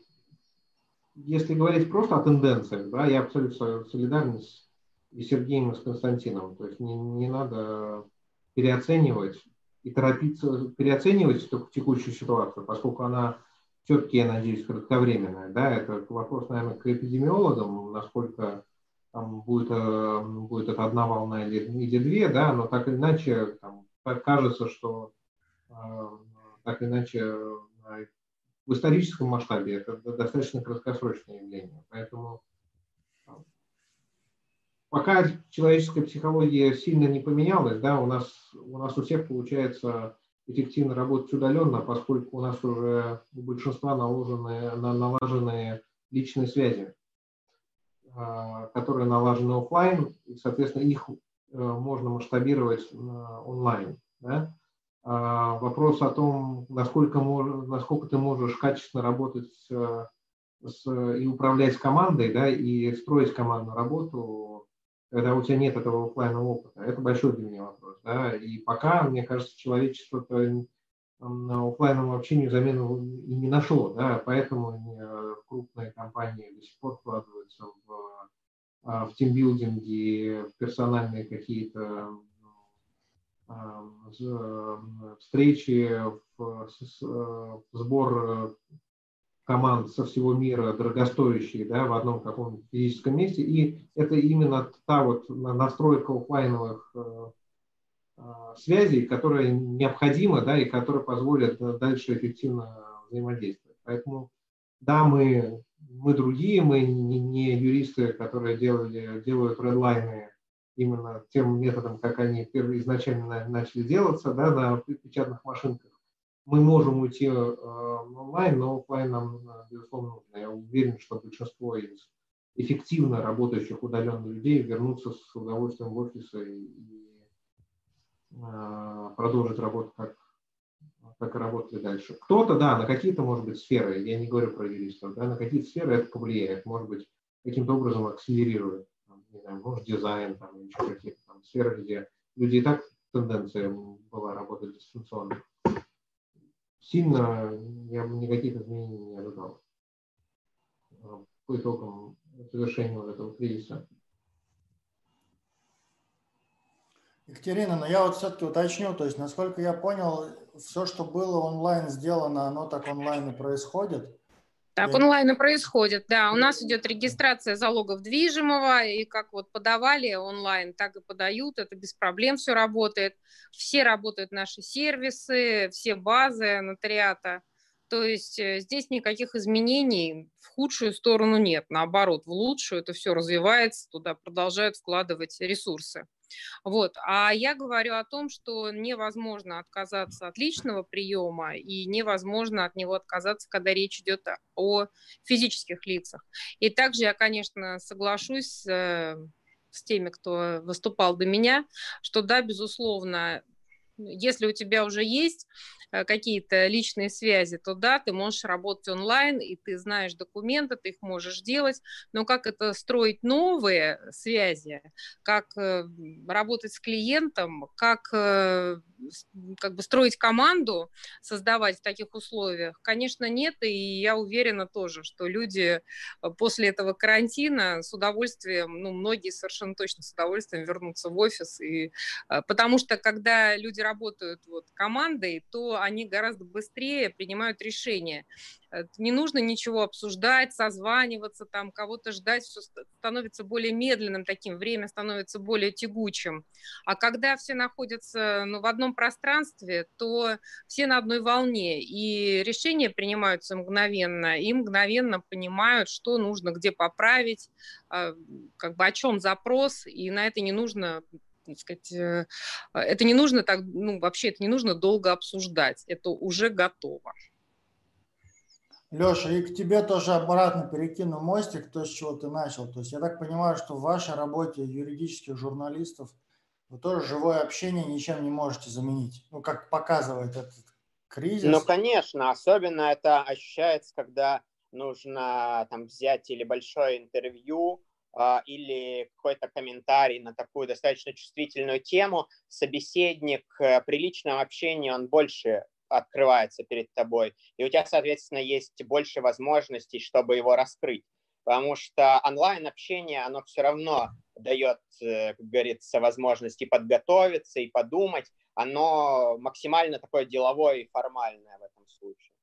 если говорить просто о тенденциях, да, я абсолютно солидарен с и Сергеем, и с Константином. То есть не, не надо переоценивать и торопиться переоценивать текущую ситуацию, поскольку она все-таки, я надеюсь, кратковременная. Да, это вопрос, наверное, к эпидемиологам, насколько там будет, э, будет это одна волна или, или две, да, но так или иначе там, кажется, что э, так или иначе э, в историческом масштабе это достаточно краткосрочное явление. Поэтому пока человеческая психология сильно не поменялась, да, у нас, у нас у всех получается эффективно работать удаленно, поскольку у нас уже у большинства наложены, налажены личные связи. А, которые налажены офлайн, и, соответственно, их можно масштабировать онлайн. Да? А вопрос о том, насколько, насколько ты можешь качественно работать с, и управлять командой, да, и строить командную работу, когда у тебя нет этого офлайнового опыта, это большой для меня вопрос. Да? И пока, мне кажется, человечество офлайновому общению замену и не нашло, да, поэтому крупные компании до сих пор вкладываются в, а, в тимбилдинги, в персональные какие-то встречи, в сбор команд со всего мира, дорогостоящие, да, в одном каком-то физическом месте. И это именно та вот настройка офлайновых э, э, связей, которая необходима, да, и которая позволит дальше эффективно взаимодействовать. Поэтому, да, мы, мы другие, мы не, не юристы, которые делали, делают редлайны именно тем методом, как они изначально начали делаться, да, на печатных машинках. Мы можем уйти э, онлайн, но офлайн нам, э, безусловно, нужно. Я уверен, что большинство из эффективно работающих удаленно людей вернутся с удовольствием в офисы и, и э, продолжат работать как, как работали дальше. Кто-то, да, на какие-то, может быть, сферы, я не говорю про юристов, да, на какие-то сферы это повлияет, может быть, каким-то образом акселерирует не знаю, может, дизайн, там, еще какие-то там сферы, где люди и так тенденция была работать дистанционно. Сильно я бы никаких изменений не ожидал а, по итогам завершения вот этого кризиса. Екатерина, но я вот все-таки уточню, то есть, насколько я понял, все, что было онлайн сделано, оно так онлайн и происходит. Так онлайн и происходит, да. У нас идет регистрация залогов движимого, и как вот подавали онлайн, так и подают, это без проблем все работает. Все работают наши сервисы, все базы нотариата. То есть э, здесь никаких изменений в худшую сторону нет, наоборот, в лучшую это все развивается, туда продолжают вкладывать ресурсы. Вот. А я говорю о том, что невозможно отказаться от личного приема и невозможно от него отказаться, когда речь идет о физических лицах. И также я, конечно, соглашусь э, с теми, кто выступал до меня, что да, безусловно, если у тебя уже есть Э, какие-то личные связи, то да, ты можешь работать онлайн, и ты знаешь документы, ты их можешь делать, но как это строить новые связи, как э, работать с клиентом, как, э, как бы строить команду, создавать в таких условиях, конечно, нет, и я уверена тоже, что люди после этого карантина с удовольствием, ну, многие совершенно точно с удовольствием вернутся в офис, и, потому что когда люди работают вот командой, то они гораздо быстрее принимают решения. Э, не нужно ничего обсуждать, созваниваться, там, кого-то ждать, все становится более медленным таким, время становится более тягучим. А когда все находятся ну, в одном пространстве, то все на одной волне, и решения принимаются мгновенно, и мгновенно понимают, что нужно, где поправить, а, как бы о чем запрос, и на это не нужно так сказать, э, это не нужно так, ну, вообще это не нужно долго обсуждать, это уже готово. Леша, и к тебе тоже обратно перекину мостик, то, с чего ты начал. То есть я так понимаю, что в вашей работе юридических журналистов вы тоже живое общение ничем не можете заменить. Ну, как показывает этот кризис. Ну, конечно, особенно это ощущается, когда нужно там взять или большое интервью, а, или какой-то комментарий на такую достаточно чувствительную тему, собеседник э, при личном общении, он больше открывается перед тобой, и у тебя, соответственно, есть больше возможностей, чтобы его раскрыть. Потому что онлайн-общение, оно все равно дает, э, как говорится, возможности подготовиться и подумать. Оно максимально такое деловое и формальное в этом случае.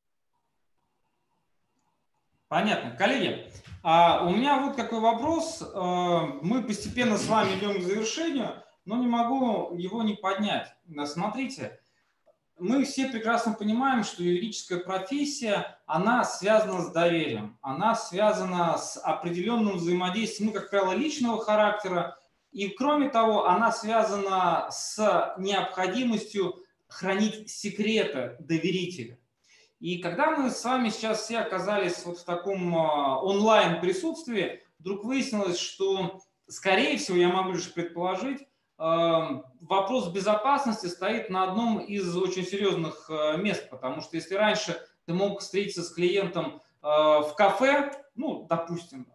Понятно. Коллеги, а у меня вот какой вопрос. Э, мы постепенно с вами идем к завершению, но не могу его не поднять. Смотрите, мы все прекрасно понимаем, что юридическая профессия, она связана с доверием, она связана с определенным взаимодействием, ну, как правило, личного характера, и кроме того, она связана с необходимостью хранить секреты доверителя. И когда мы с вами сейчас все оказались вот в таком а, онлайн присутствии, вдруг выяснилось, что, скорее всего, я могу лишь предположить, вопрос безопасности стоит на одном из очень серьезных мест, потому что если раньше ты мог встретиться с клиентом в кафе, ну, допустим,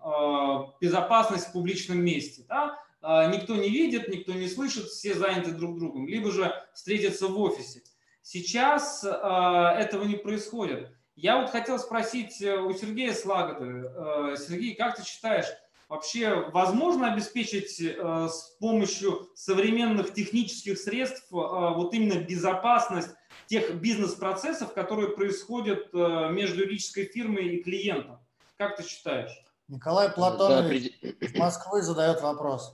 безопасность в публичном месте, да, никто не видит, никто не слышит, все заняты друг другом, либо же встретиться в офисе. Сейчас этого не происходит. Я вот хотел спросить э, у Сергея Слагода. Э, Сергей, как ты считаешь, вообще возможно обеспечить э, с помощью современных технических средств вот именно безопасность тех бизнес-процессов, которые происходят между юридической фирмой и клиентом? Как ты считаешь? Николай Платонович да, из Москвы задает вопрос.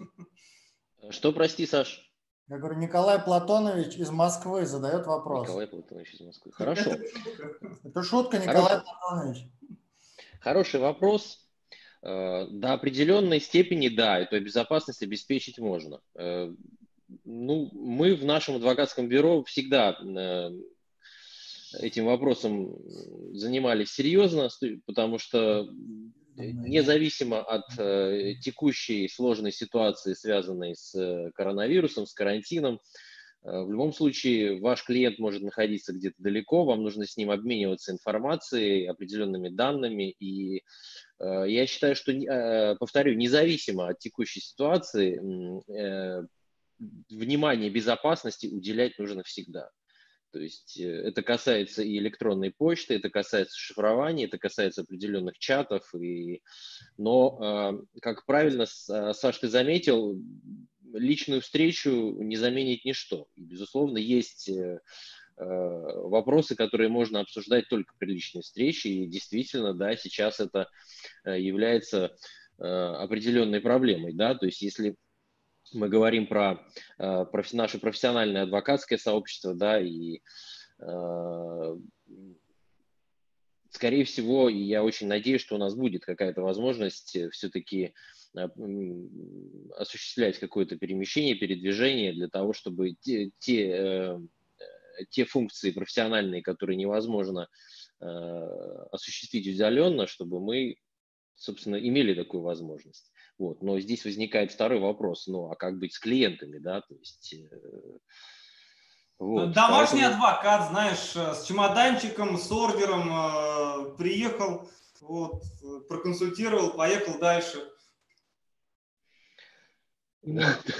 Что, прости, Саш? Я говорю, Николай Платонович из Москвы задает вопрос. Николай Платонович из Москвы. Хорошо. Это шутка, Николай Платонович. Хороший вопрос. Э, до определенной степени, да, эту безопасность обеспечить можно. Э, ну, мы в нашем адвокатском бюро всегда э, этим вопросом занимались серьезно, потому что независимо от э, текущей сложной ситуации, связанной с э, коронавирусом, с карантином, э, в любом случае ваш клиент может находиться где-то далеко, вам нужно с ним обмениваться информацией, определенными данными. И э, я считаю, что, э, повторю, независимо от текущей ситуации, э, внимание безопасности уделять нужно всегда. То есть э, это касается и электронной почты, это касается шифрования, это касается определенных чатов. И... Но, а, как правильно а, Саш, ты заметил, личную встречу не заменит ничто. И, безусловно, есть э, э, вопросы, которые можно обсуждать только при личной встрече. И действительно, да, сейчас это является определенной проблемой. Да? То есть если мы говорим про, э, про наше профессиональное адвокатское сообщество, да, и э, скорее всего, и я очень надеюсь, что у нас будет какая-то возможность все-таки э, осуществлять какое-то перемещение, передвижение для того, чтобы те, те, те функции профессиональные, которые невозможно осуществить удаленно, чтобы мы, собственно, имели такую возможность. Вот. Но здесь возникает второй вопрос, ну а как быть с клиентами, да, то есть... Э, вот, Домашний поэтому... адвокат, знаешь, э, с чемоданчиком, с ордером э, приехал, вот, проконсультировал, поехал дальше.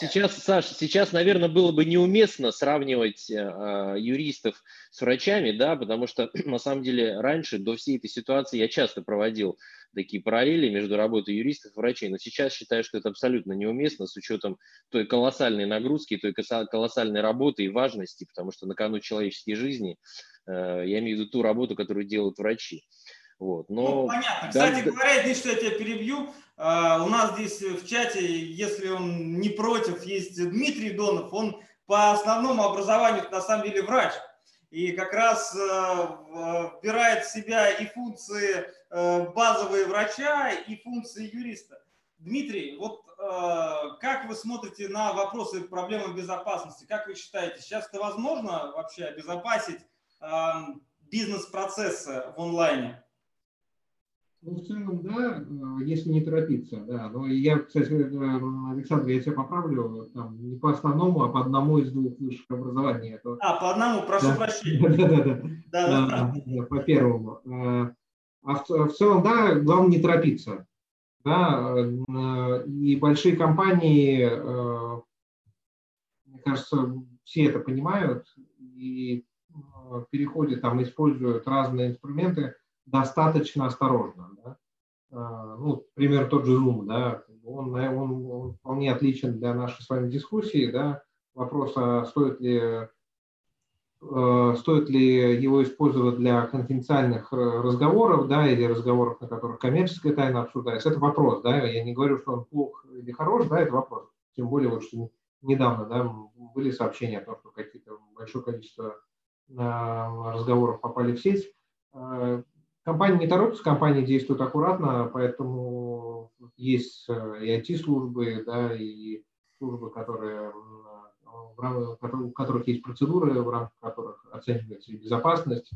Сейчас, Саша, сейчас, наверное, было бы неуместно сравнивать э, юристов с врачами, да, потому что на самом деле раньше, до всей этой ситуации, я часто проводил такие параллели между работой юристов и врачей, но сейчас считаю, что это абсолютно неуместно с учетом той колоссальной нагрузки, той колоссальной работы и важности, потому что на кону человеческие жизни, э, я имею в виду ту работу, которую делают врачи. Вот, но... Ну, понятно. Кстати да, говоря, здесь что я тебя перебью. Uh, у нас здесь в чате, если он не против, есть Дмитрий Донов. Он по основному образованию на самом деле врач. И как раз uh, вбирает в себя и функции базовые врача, и функции юриста. Дмитрий, вот как вы смотрите на вопросы проблемы безопасности? Как вы считаете, сейчас это возможно вообще обезопасить бизнес-процессы в онлайне? Ну, в целом, да, э, если не торопиться, да. Но я, кстати, э, Александр, я тебя поправлю, там, не по основному, а по одному из двух высших образований. Это... А, по одному, прошу да. прощения. Да, да, да. По первому. Э, а в, в целом, да, главное не торопиться. Да, и большие компании, мне кажется, все это понимают и переходят, там, используют разные инструменты, достаточно осторожно. Да? А, ну, пример тот же Zoom, да, он, он, он вполне отличен для нашей с вами дискуссии, да, вопрос, а стоит ли, э, стоит ли его использовать для конфиденциальных разговоров, да, или разговоров, на которых коммерческая тайна обсуждается, это вопрос, да, я не говорю, что он плох или хорош, да, это вопрос, тем более, вот, что недавно, да, были сообщения о том, что какие-то большое количество разговоров попали в сеть, Компания не торопится, компания действует аккуратно, поэтому есть э, и IT-службы, да, и службы, которые, в рамках, у которых есть процедуры, в рамках которых оценивается безопасность.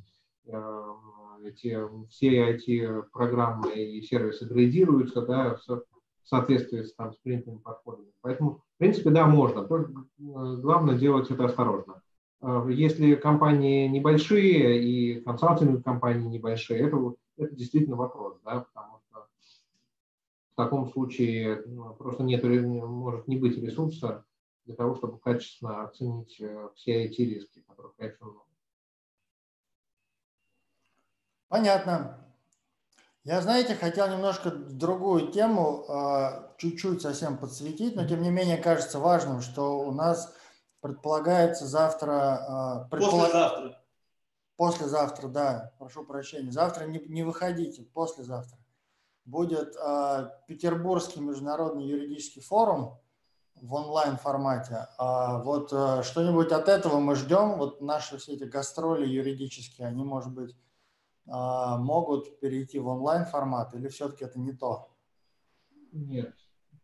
Эти, все IT-программы и сервисы градируются, да, в соответствии с, там, с принятыми подходами. Поэтому, в принципе, да, можно. Только главное делать это осторожно. Если компании небольшие и консалтинговые компании небольшие, это, это действительно вопрос, да, потому что в таком случае ну, просто нет, может не быть ресурса для того, чтобы качественно оценить э, все эти риски, которых, конечно, много. Понятно. Я, знаете, хотел немножко другую тему а, чуть-чуть совсем подсветить, но тем не менее кажется важным, что у нас предполагается завтра... А, предполаг... Послезавтра. Послезавтра, да, прошу прощения. Завтра не, не выходите, послезавтра. Будет э, Петербургский международный юридический форум, в онлайн формате. А вот э, что-нибудь от этого мы ждем. Вот наши все эти гастроли юридические, они, может быть, а, могут перейти в онлайн формат или все-таки это не то? Нет,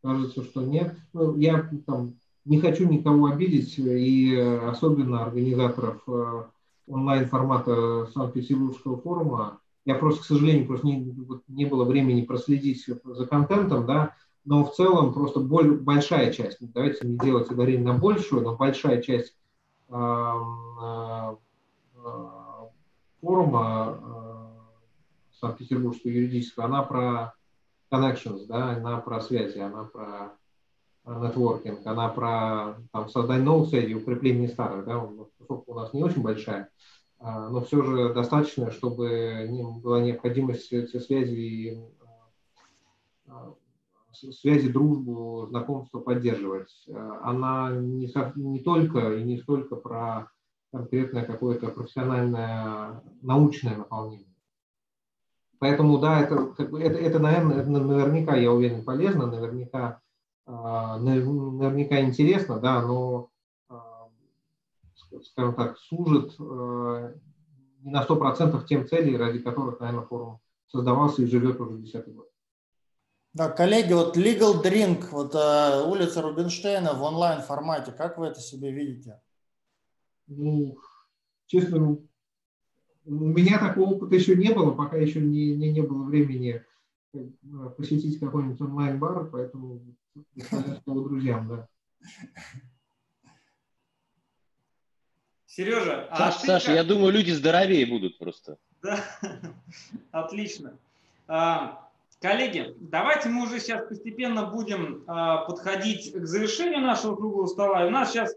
кажется, что нет. Ну, я там не хочу никого обидеть, и особенно организаторов э, онлайн формата Санкт-Петербургского форума. Я просто, к сожалению, просто не, не было времени проследить за контентом, да, но в целом просто боль, большая часть, давайте не делать ударение на большую, но большая часть э, э, форума э, Санкт-Петербургского юридического, она про connections, да, она про связи, она про нетворкинг, она про там, создание новых связей, укрепление старых, да, у нас не очень большая, но все же достаточно, чтобы была необходимость эти связи связи, дружбу, знакомство поддерживать. Э, она не, не только и не столько про конкретное какое-то профессиональное научное наполнение. Поэтому, да, это, это, это наверное, наверняка, я уверен, полезно, наверняка, наверняка интересно, да, но, э, скажем так, служит не на 100% тем целей, ради которых, наверное, форум создавался и живет уже десятый год. Да, коллеги, вот Legal Drink, вот э, улица Рубинштейна в онлайн формате, как вы это себе видите? Ну, честно, ну, у меня такого опыта еще не было, пока еще не, не, не было времени э, посетить какой-нибудь онлайн-бар, поэтому слово друзьям, да. Сережа, а Саш, Саша, как... я думаю, люди здоровее будут просто. Да, отлично. А, Коллеги, давайте мы уже сейчас постепенно будем э, подходить к завершению нашего круглого стола. И у нас сейчас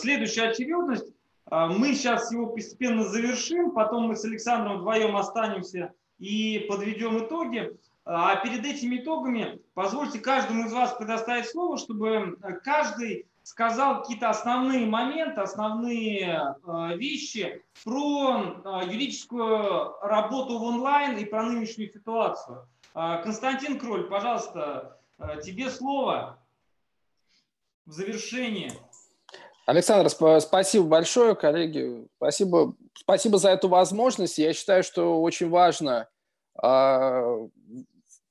следующая очередность. Мы сейчас его постепенно завершим, потом мы с Александром вдвоем останемся и подведем итоги. А перед этими итогами позвольте каждому из вас предоставить слово, чтобы каждый сказал какие-то основные моменты, основные э, вещи про э, юридическую работу в онлайн и про нынешнюю ситуацию. Э, Константин Кроль, пожалуйста, тебе слово в завершении. Александр, спасибо большое, коллеги. Спасибо, спасибо за эту возможность. Я считаю, что очень важно в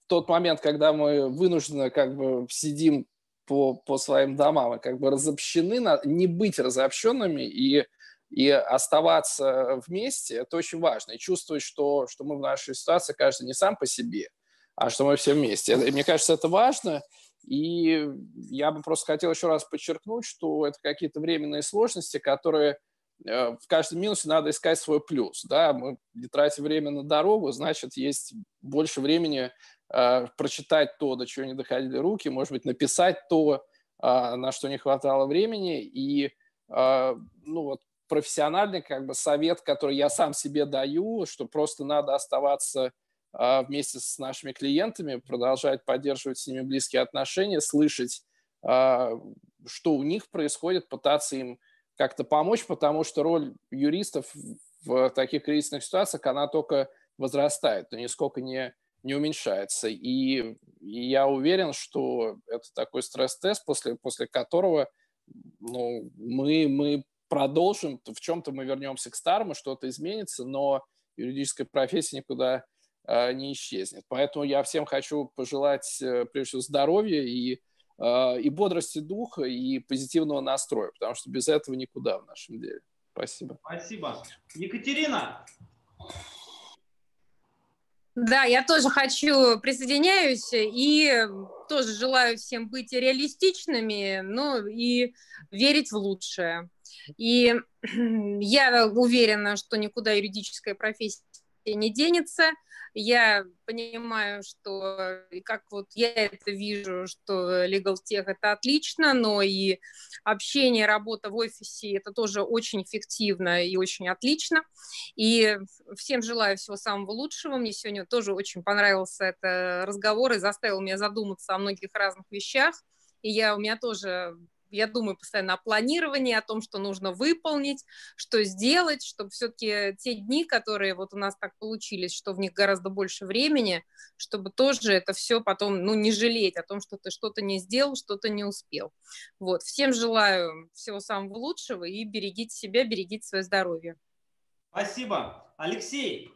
тот момент, когда мы вынуждены как бы сидим по, по своим домам и как бы разобщены, на, не быть разобщенными и, и оставаться вместе, это очень важно. И чувствовать, что, что мы в нашей ситуации, каждый не сам по себе, а что мы все вместе. И мне кажется, это важно. И я бы просто хотел еще раз подчеркнуть, что это какие-то временные сложности, которые э, в каждом минусе надо искать свой плюс. Да? Мы не тратим время на дорогу, значит, есть больше времени прочитать то, до чего не доходили руки, может быть, написать то, а, на что не хватало времени. И а, ну, вот, профессиональный как бы, совет, который я сам себе даю, что просто надо оставаться а, вместе с нашими клиентами, продолжать поддерживать с ними близкие отношения, слышать, что у них происходит, пытаться им как-то помочь, потому что роль юристов в таких кризисных ситуациях, она только возрастает, но нисколько не не уменьшается. И, я уверен, что это такой стресс-тест, после, после которого ну, мы, мы продолжим, в чем-то мы вернемся к старому, что-то изменится, но юридическая профессия никуда э, не исчезнет. Поэтому я всем хочу пожелать, э, прежде всего, здоровья и, э, и бодрости духа, и позитивного настроя, потому что без этого никуда в нашем деле. Спасибо. Спасибо. Екатерина, Да, я тоже хочу, присоединяюсь и тоже желаю всем быть реалистичными, ну и верить в лучшее. И я уверена, что никуда юридическая профессия не денется. Я понимаю, что, как вот я это вижу, что Legal Tech это отлично, но и общение, работа в офисе это тоже очень эффективно и очень отлично. И всем желаю всего самого лучшего. Мне сегодня тоже очень понравился этот разговор и заставил меня задуматься о многих разных вещах. И я, у меня тоже я думаю постоянно о планировании, о том, что нужно выполнить, что сделать, чтобы все-таки те дни, которые вот у нас так получились, что в них гораздо больше времени, чтобы тоже это все потом, ну, не жалеть о том, что ты что-то не сделал, что-то не успел. Вот. Всем желаю всего самого лучшего и берегите себя, берегите свое здоровье. Спасибо. Алексей,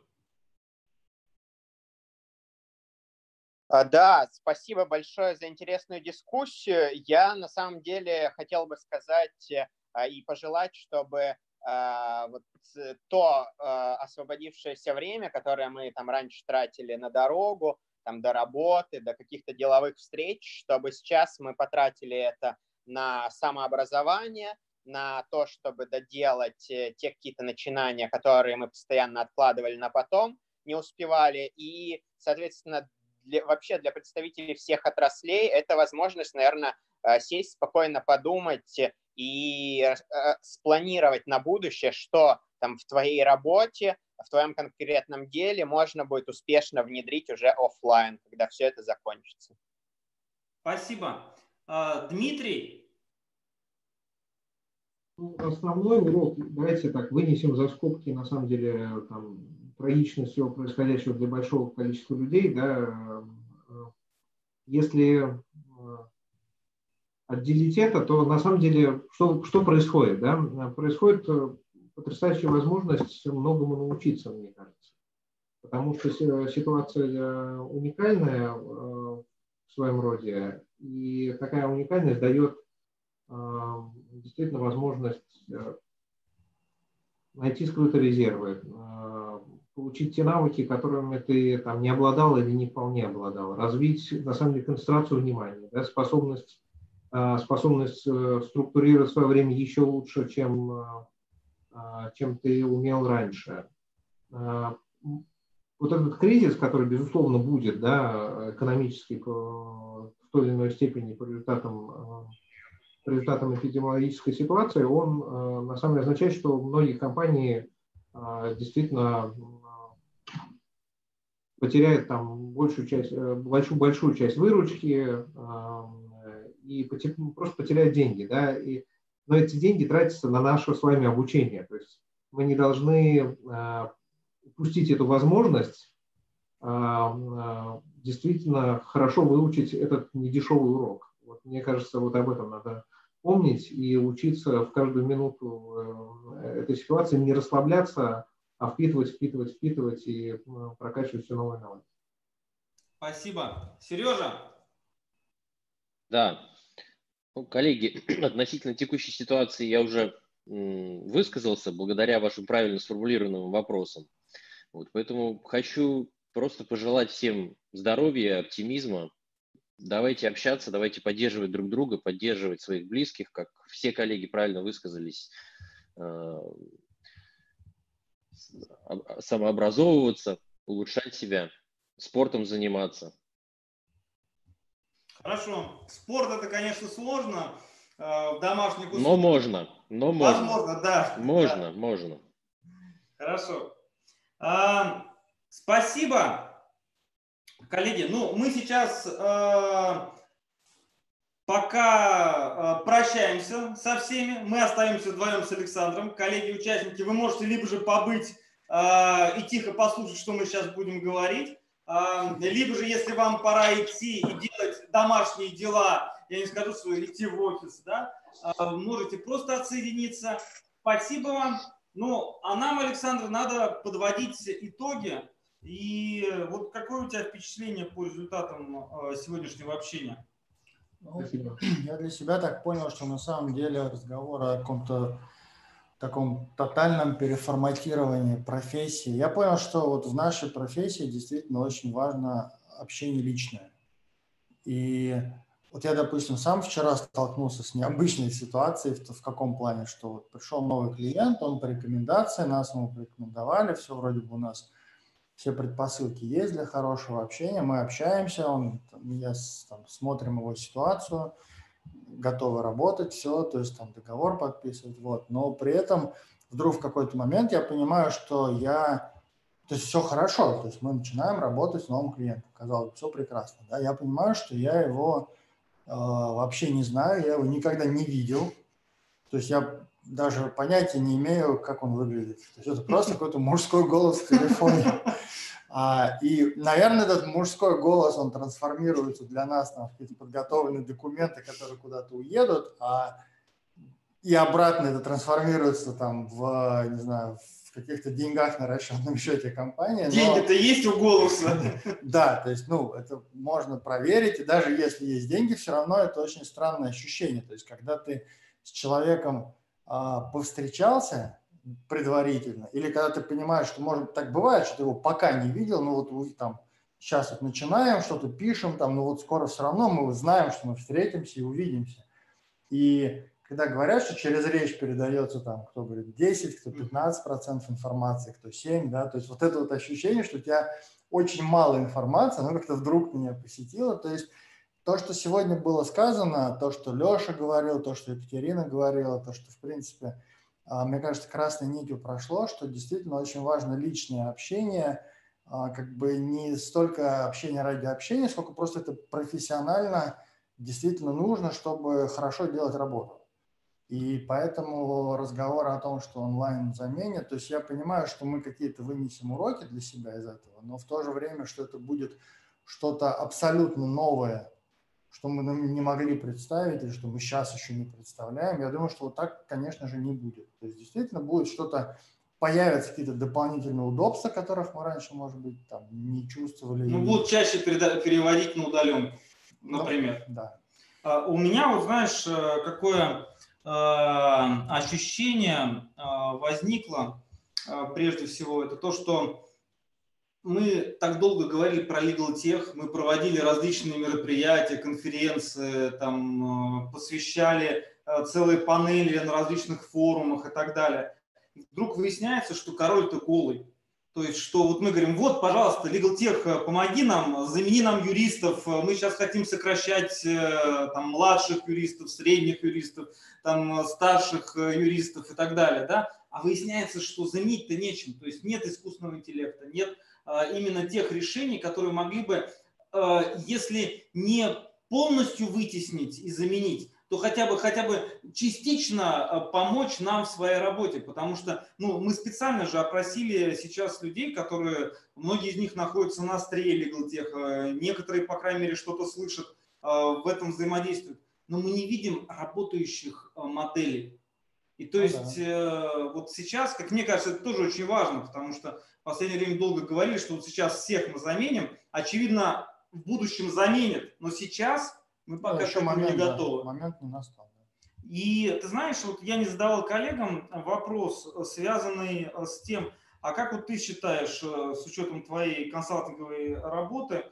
да, спасибо большое за интересную дискуссию. Я на самом деле хотел бы сказать а, и пожелать, чтобы а, вот то освободившееся время, которое мы там раньше тратили на дорогу, там до работы, до каких-то деловых встреч, чтобы сейчас мы потратили это на самообразование, на то, чтобы доделать э, те какие-то начинания, которые мы постоянно откладывали на потом, не успевали, и, соответственно, для, вообще для представителей всех отраслей это возможность, наверное, э, сесть спокойно подумать и э, спланировать на будущее, что там в твоей работе, в твоем конкретном деле можно будет успешно внедрить уже офлайн, когда все это закончится. Спасибо. А, Дмитрий? Ну, основной урок, давайте так, вынесем за скобки, на самом деле, там, трагичность всего происходящего для большого количества людей, да, э, если э, отделить это, то на самом деле что, что происходит? Да? Происходит э, потрясающая возможность многому научиться, мне кажется. Потому что ситуация уникальная в своем роде, и такая уникальность дает действительно возможность найти скрытые резервы, получить те навыки, которыми ты там не обладал или не вполне обладал, развить, на самом деле, концентрацию внимания, да, способность, а, способность э, структурировать свое время еще лучше, чем, а, чем ты умел раньше. Вот этот кризис, который, безусловно, будет да, экономический в той или иной степени по результатам, по результатам эпидемиологической ситуации, он на самом деле означает, что многие компании действительно потеряет там большую часть, э, большую, большую часть выручки и просто потеряет деньги. Да? И, но эти деньги тратятся на наше с вами обучение. То есть мы не должны а, упустить эту возможность действительно хорошо выучить этот недешевый урок. Вот, мне кажется, вот об этом надо помнить и учиться в каждую минуту э, этой ситуации, не расслабляться, а впитывать, впитывать, впитывать и прокачивать все новое и новое. Спасибо. Сережа? Да. Ну, коллеги, относительно текущей ситуации я уже высказался благодаря вашим правильно сформулированным вопросам. Вот, поэтому хочу просто пожелать всем здоровья, оптимизма. Давайте общаться, давайте поддерживать друг друга, поддерживать своих близких, как все коллеги правильно высказались э, самообразовываться, улучшать себя, спортом заниматься. Хорошо. Спорт это, конечно, сложно э, в домашних условиях. Но можно. Но можно. Возможно, да. Можно, да. можно. Хорошо. А, спасибо. Коллеги, ну мы сейчас э, Пока э, прощаемся со всеми. Мы остаемся вдвоем с Александром. Коллеги-участники, вы можете либо же побыть э, и тихо послушать, что мы сейчас будем говорить, э, либо же, если вам пора идти и делать домашние дела, я не скажу, что идти в офис, да, можете просто отсоединиться. Спасибо вам. Ну, а нам, Александр, надо подводить итоги. И вот какое у тебя впечатление по результатам сегодняшнего общения? Ну, я для себя так понял, что на самом деле разговор о каком-то таком тотальном переформатировании профессии. Я понял, что вот в нашей профессии действительно очень важно общение личное. И вот я, допустим, сам вчера столкнулся с необычной ситуацией в, в каком плане, что вот пришел новый клиент, он по рекомендации, нас ему порекомендовали, все вроде бы у нас все предпосылки есть для хорошего общения, мы общаемся, он, я там, смотрим его ситуацию, готовы работать, все, то есть там договор подписывать, вот. Но при этом вдруг в какой-то момент я понимаю, что я, то есть все хорошо, то есть мы начинаем работать с новым клиентом, казалось бы, все прекрасно, да, я понимаю, что я его э, вообще не знаю, я его никогда не видел, то есть я даже понятия не имею, как он выглядит. То есть это просто какой-то мужской голос в телефоне. А, и, наверное, этот мужской голос, он трансформируется для нас там, в какие-то подготовленные документы, которые куда-то уедут, а, и обратно это трансформируется там в, не знаю, в каких-то деньгах на расчетном счете компании. Деньги-то есть у голоса. Да, то есть, ну, это можно проверить, и даже если есть деньги, все равно это очень странное ощущение. То есть, когда ты с человеком а, повстречался, предварительно, или когда ты понимаешь, что, может, так бывает, что ты его пока не видел, ну вот там сейчас вот начинаем, что-то пишем, там, ну вот скоро все равно мы знаем, что мы встретимся и увидимся. И когда говорят, что через речь передается там, кто говорит 10, кто 15 процентов информации, кто 7, да, то есть вот это вот ощущение, что у тебя очень мало информации, оно как-то вдруг меня посетило, то есть то, что сегодня было сказано, то, что Леша говорил, то, что Екатерина говорила, то, что, в принципе, мне кажется, красной нитью прошло, что действительно очень важно личное общение, а, как бы не столько общение ради общения, сколько просто это профессионально действительно нужно, чтобы хорошо делать работу. И поэтому разговор о том, что онлайн заменит, то есть я понимаю, что мы какие-то вынесем уроки для себя из этого, но в то же время, что это будет что-то абсолютно новое, что мы не могли представить или что мы сейчас еще не представляем. Я думаю, что вот так, конечно же, не будет. То есть действительно будет что-то, появятся какие-то дополнительные удобства, которых мы раньше, может быть, там не чувствовали. Ну, будут чаще переводить на удаленку, ну, например. Ну, да. А, у меня, вот знаешь, э, какое э, ощущение э, возникло прежде всего, это то, что мы так долго говорили про Legal Tech, мы проводили различные мероприятия, конференции, там, э, посвящали э, целые панели на различных форумах и так далее. И вдруг выясняется, что король-то голый. То есть, что вот мы говорим, вот, пожалуйста, Legal Tech, э, помоги нам, замени нам юристов, мы сейчас хотим сокращать там, младших юристов, средних юристов, там, старших юристов и так далее. Да? А выясняется, что заменить-то нечем. То есть нет искусственного интеллекта, нет именно тех решений, которые могли бы, а, если не полностью вытеснить и заменить, то хотя бы, хотя бы частично а, помочь нам в своей работе, потому что ну, мы специально же опросили сейчас людей, которые, многие из них находятся на острие легалтеха, некоторые, по крайней мере, что-то слышат, в этом взаимодействуют, но мы не видим работающих моделей. И то ну, есть да. Э, вот сейчас, как мне кажется, это тоже очень важно, потому что в последнее время долго говорили, что вот сейчас всех мы заменим. Очевидно, в будущем заменят, но сейчас мы ну, пока еще момент, не готовы. Да, момент не настал. И ты знаешь, вот я не задавал коллегам вопрос, связанный с тем, а как вот ты считаешь, э, с учетом твоей консалтинговой работы,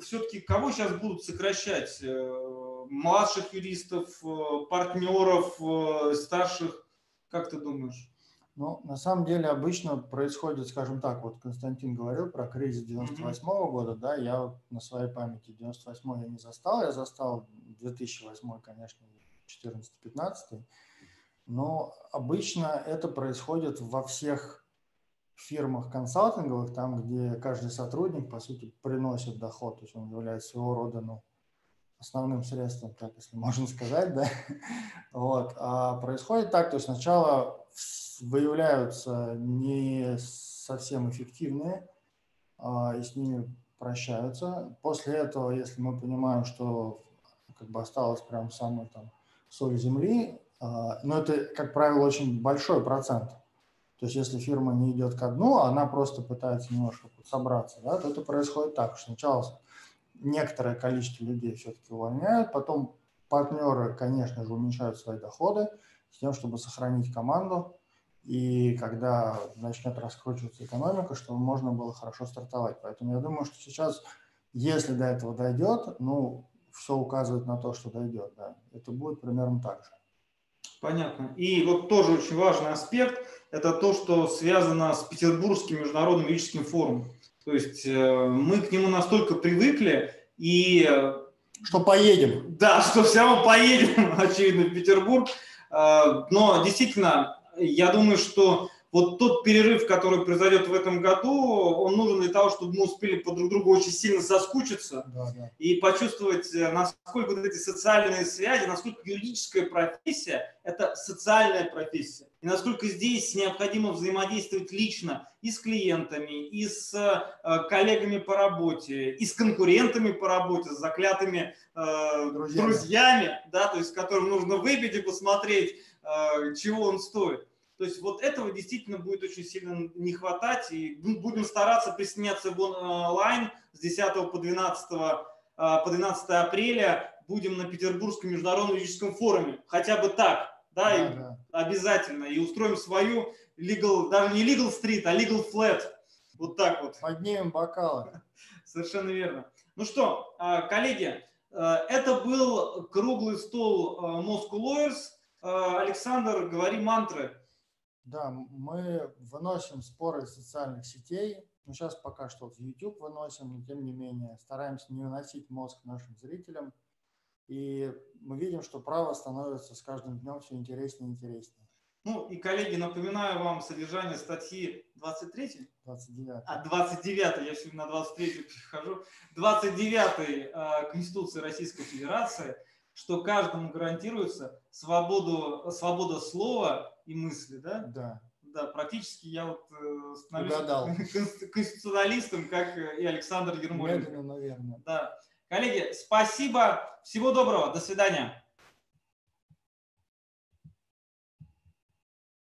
все-таки кого сейчас будут сокращать? Э, младших юристов, партнеров, старших как ты думаешь? Ну, на самом деле обычно происходит, скажем так, вот Константин говорил про кризис 98 -го года, да, я вот на своей памяти 98 я не застал, я застал 2008, конечно, 14-15, но обычно это происходит во всех фирмах консалтинговых, там, где каждый сотрудник, по сути, приносит доход, то есть он является своего рода, ну, основным средством, так если можно сказать, да, вот, а происходит так, то есть сначала выявляются не совсем эффективные, а, и с ними прощаются. После этого, если мы понимаем, что как бы осталось прям самая там соль земли, а, но это, как правило, очень большой процент. То есть, если фирма не идет ко дну, она просто пытается немножко собраться, да, то это происходит так, что сначала некоторое количество людей все-таки увольняют, потом партнеры, конечно же, уменьшают свои доходы с тем, чтобы сохранить команду, и когда начнет раскручиваться экономика, чтобы можно было хорошо стартовать. Поэтому я думаю, что сейчас, если до этого дойдет, ну, все указывает на то, что дойдет, да, это будет примерно так же. Понятно. И вот тоже очень важный аспект – это то, что связано с Петербургским международным юридическим форумом. То есть э, мы к нему настолько привыкли, и что поедем. Да, что все равно поедем, очевидно, в Петербург. А, но действительно, я думаю, что вот тот перерыв, который произойдет в этом году, он нужен для того, чтобы мы успели по друг другу очень сильно соскучиться да, да. и почувствовать, э, насколько вот эти социальные связи, насколько юридическая профессия – это социальная профессия. И насколько здесь необходимо взаимодействовать лично и с клиентами, и с э, коллегами по работе, и с конкурентами по работе, с заклятыми э, друзьями, друзьями да, то есть с которым нужно выпить и посмотреть, э, чего он стоит. То есть вот этого действительно будет очень сильно не хватать, и будем стараться присоединяться в онлайн с 10 по 12, а, по 12 апреля. Будем на Петербургском международном юридическом форуме. Хотя бы так, да, да, и да. обязательно. И устроим свою legal, даже не legal street, а legal flat. Вот так вот. Поднимем бокалы. Совершенно верно. Ну что, а, коллеги, а, это был круглый стол Moscow Lawyers. Александр, говори мантры. Да, мы выносим споры из социальных сетей. Ну, сейчас пока что в YouTube выносим, но тем не менее стараемся не выносить мозг нашим зрителям. И мы видим, что право становится с каждым днем все интереснее и интереснее. Ну и, коллеги, напоминаю вам содержание статьи 23? 29. А, 29, я сегодня на 23 перехожу. 29 э, Конституции Российской Федерации, что каждому гарантируется свободу, свобода слова и мысли, да? Да. Да, практически я вот э, становлюсь конституционалистом, как и Александр Ермоленко. Медленно, наверное. Да. Коллеги, спасибо. Всего доброго. До свидания.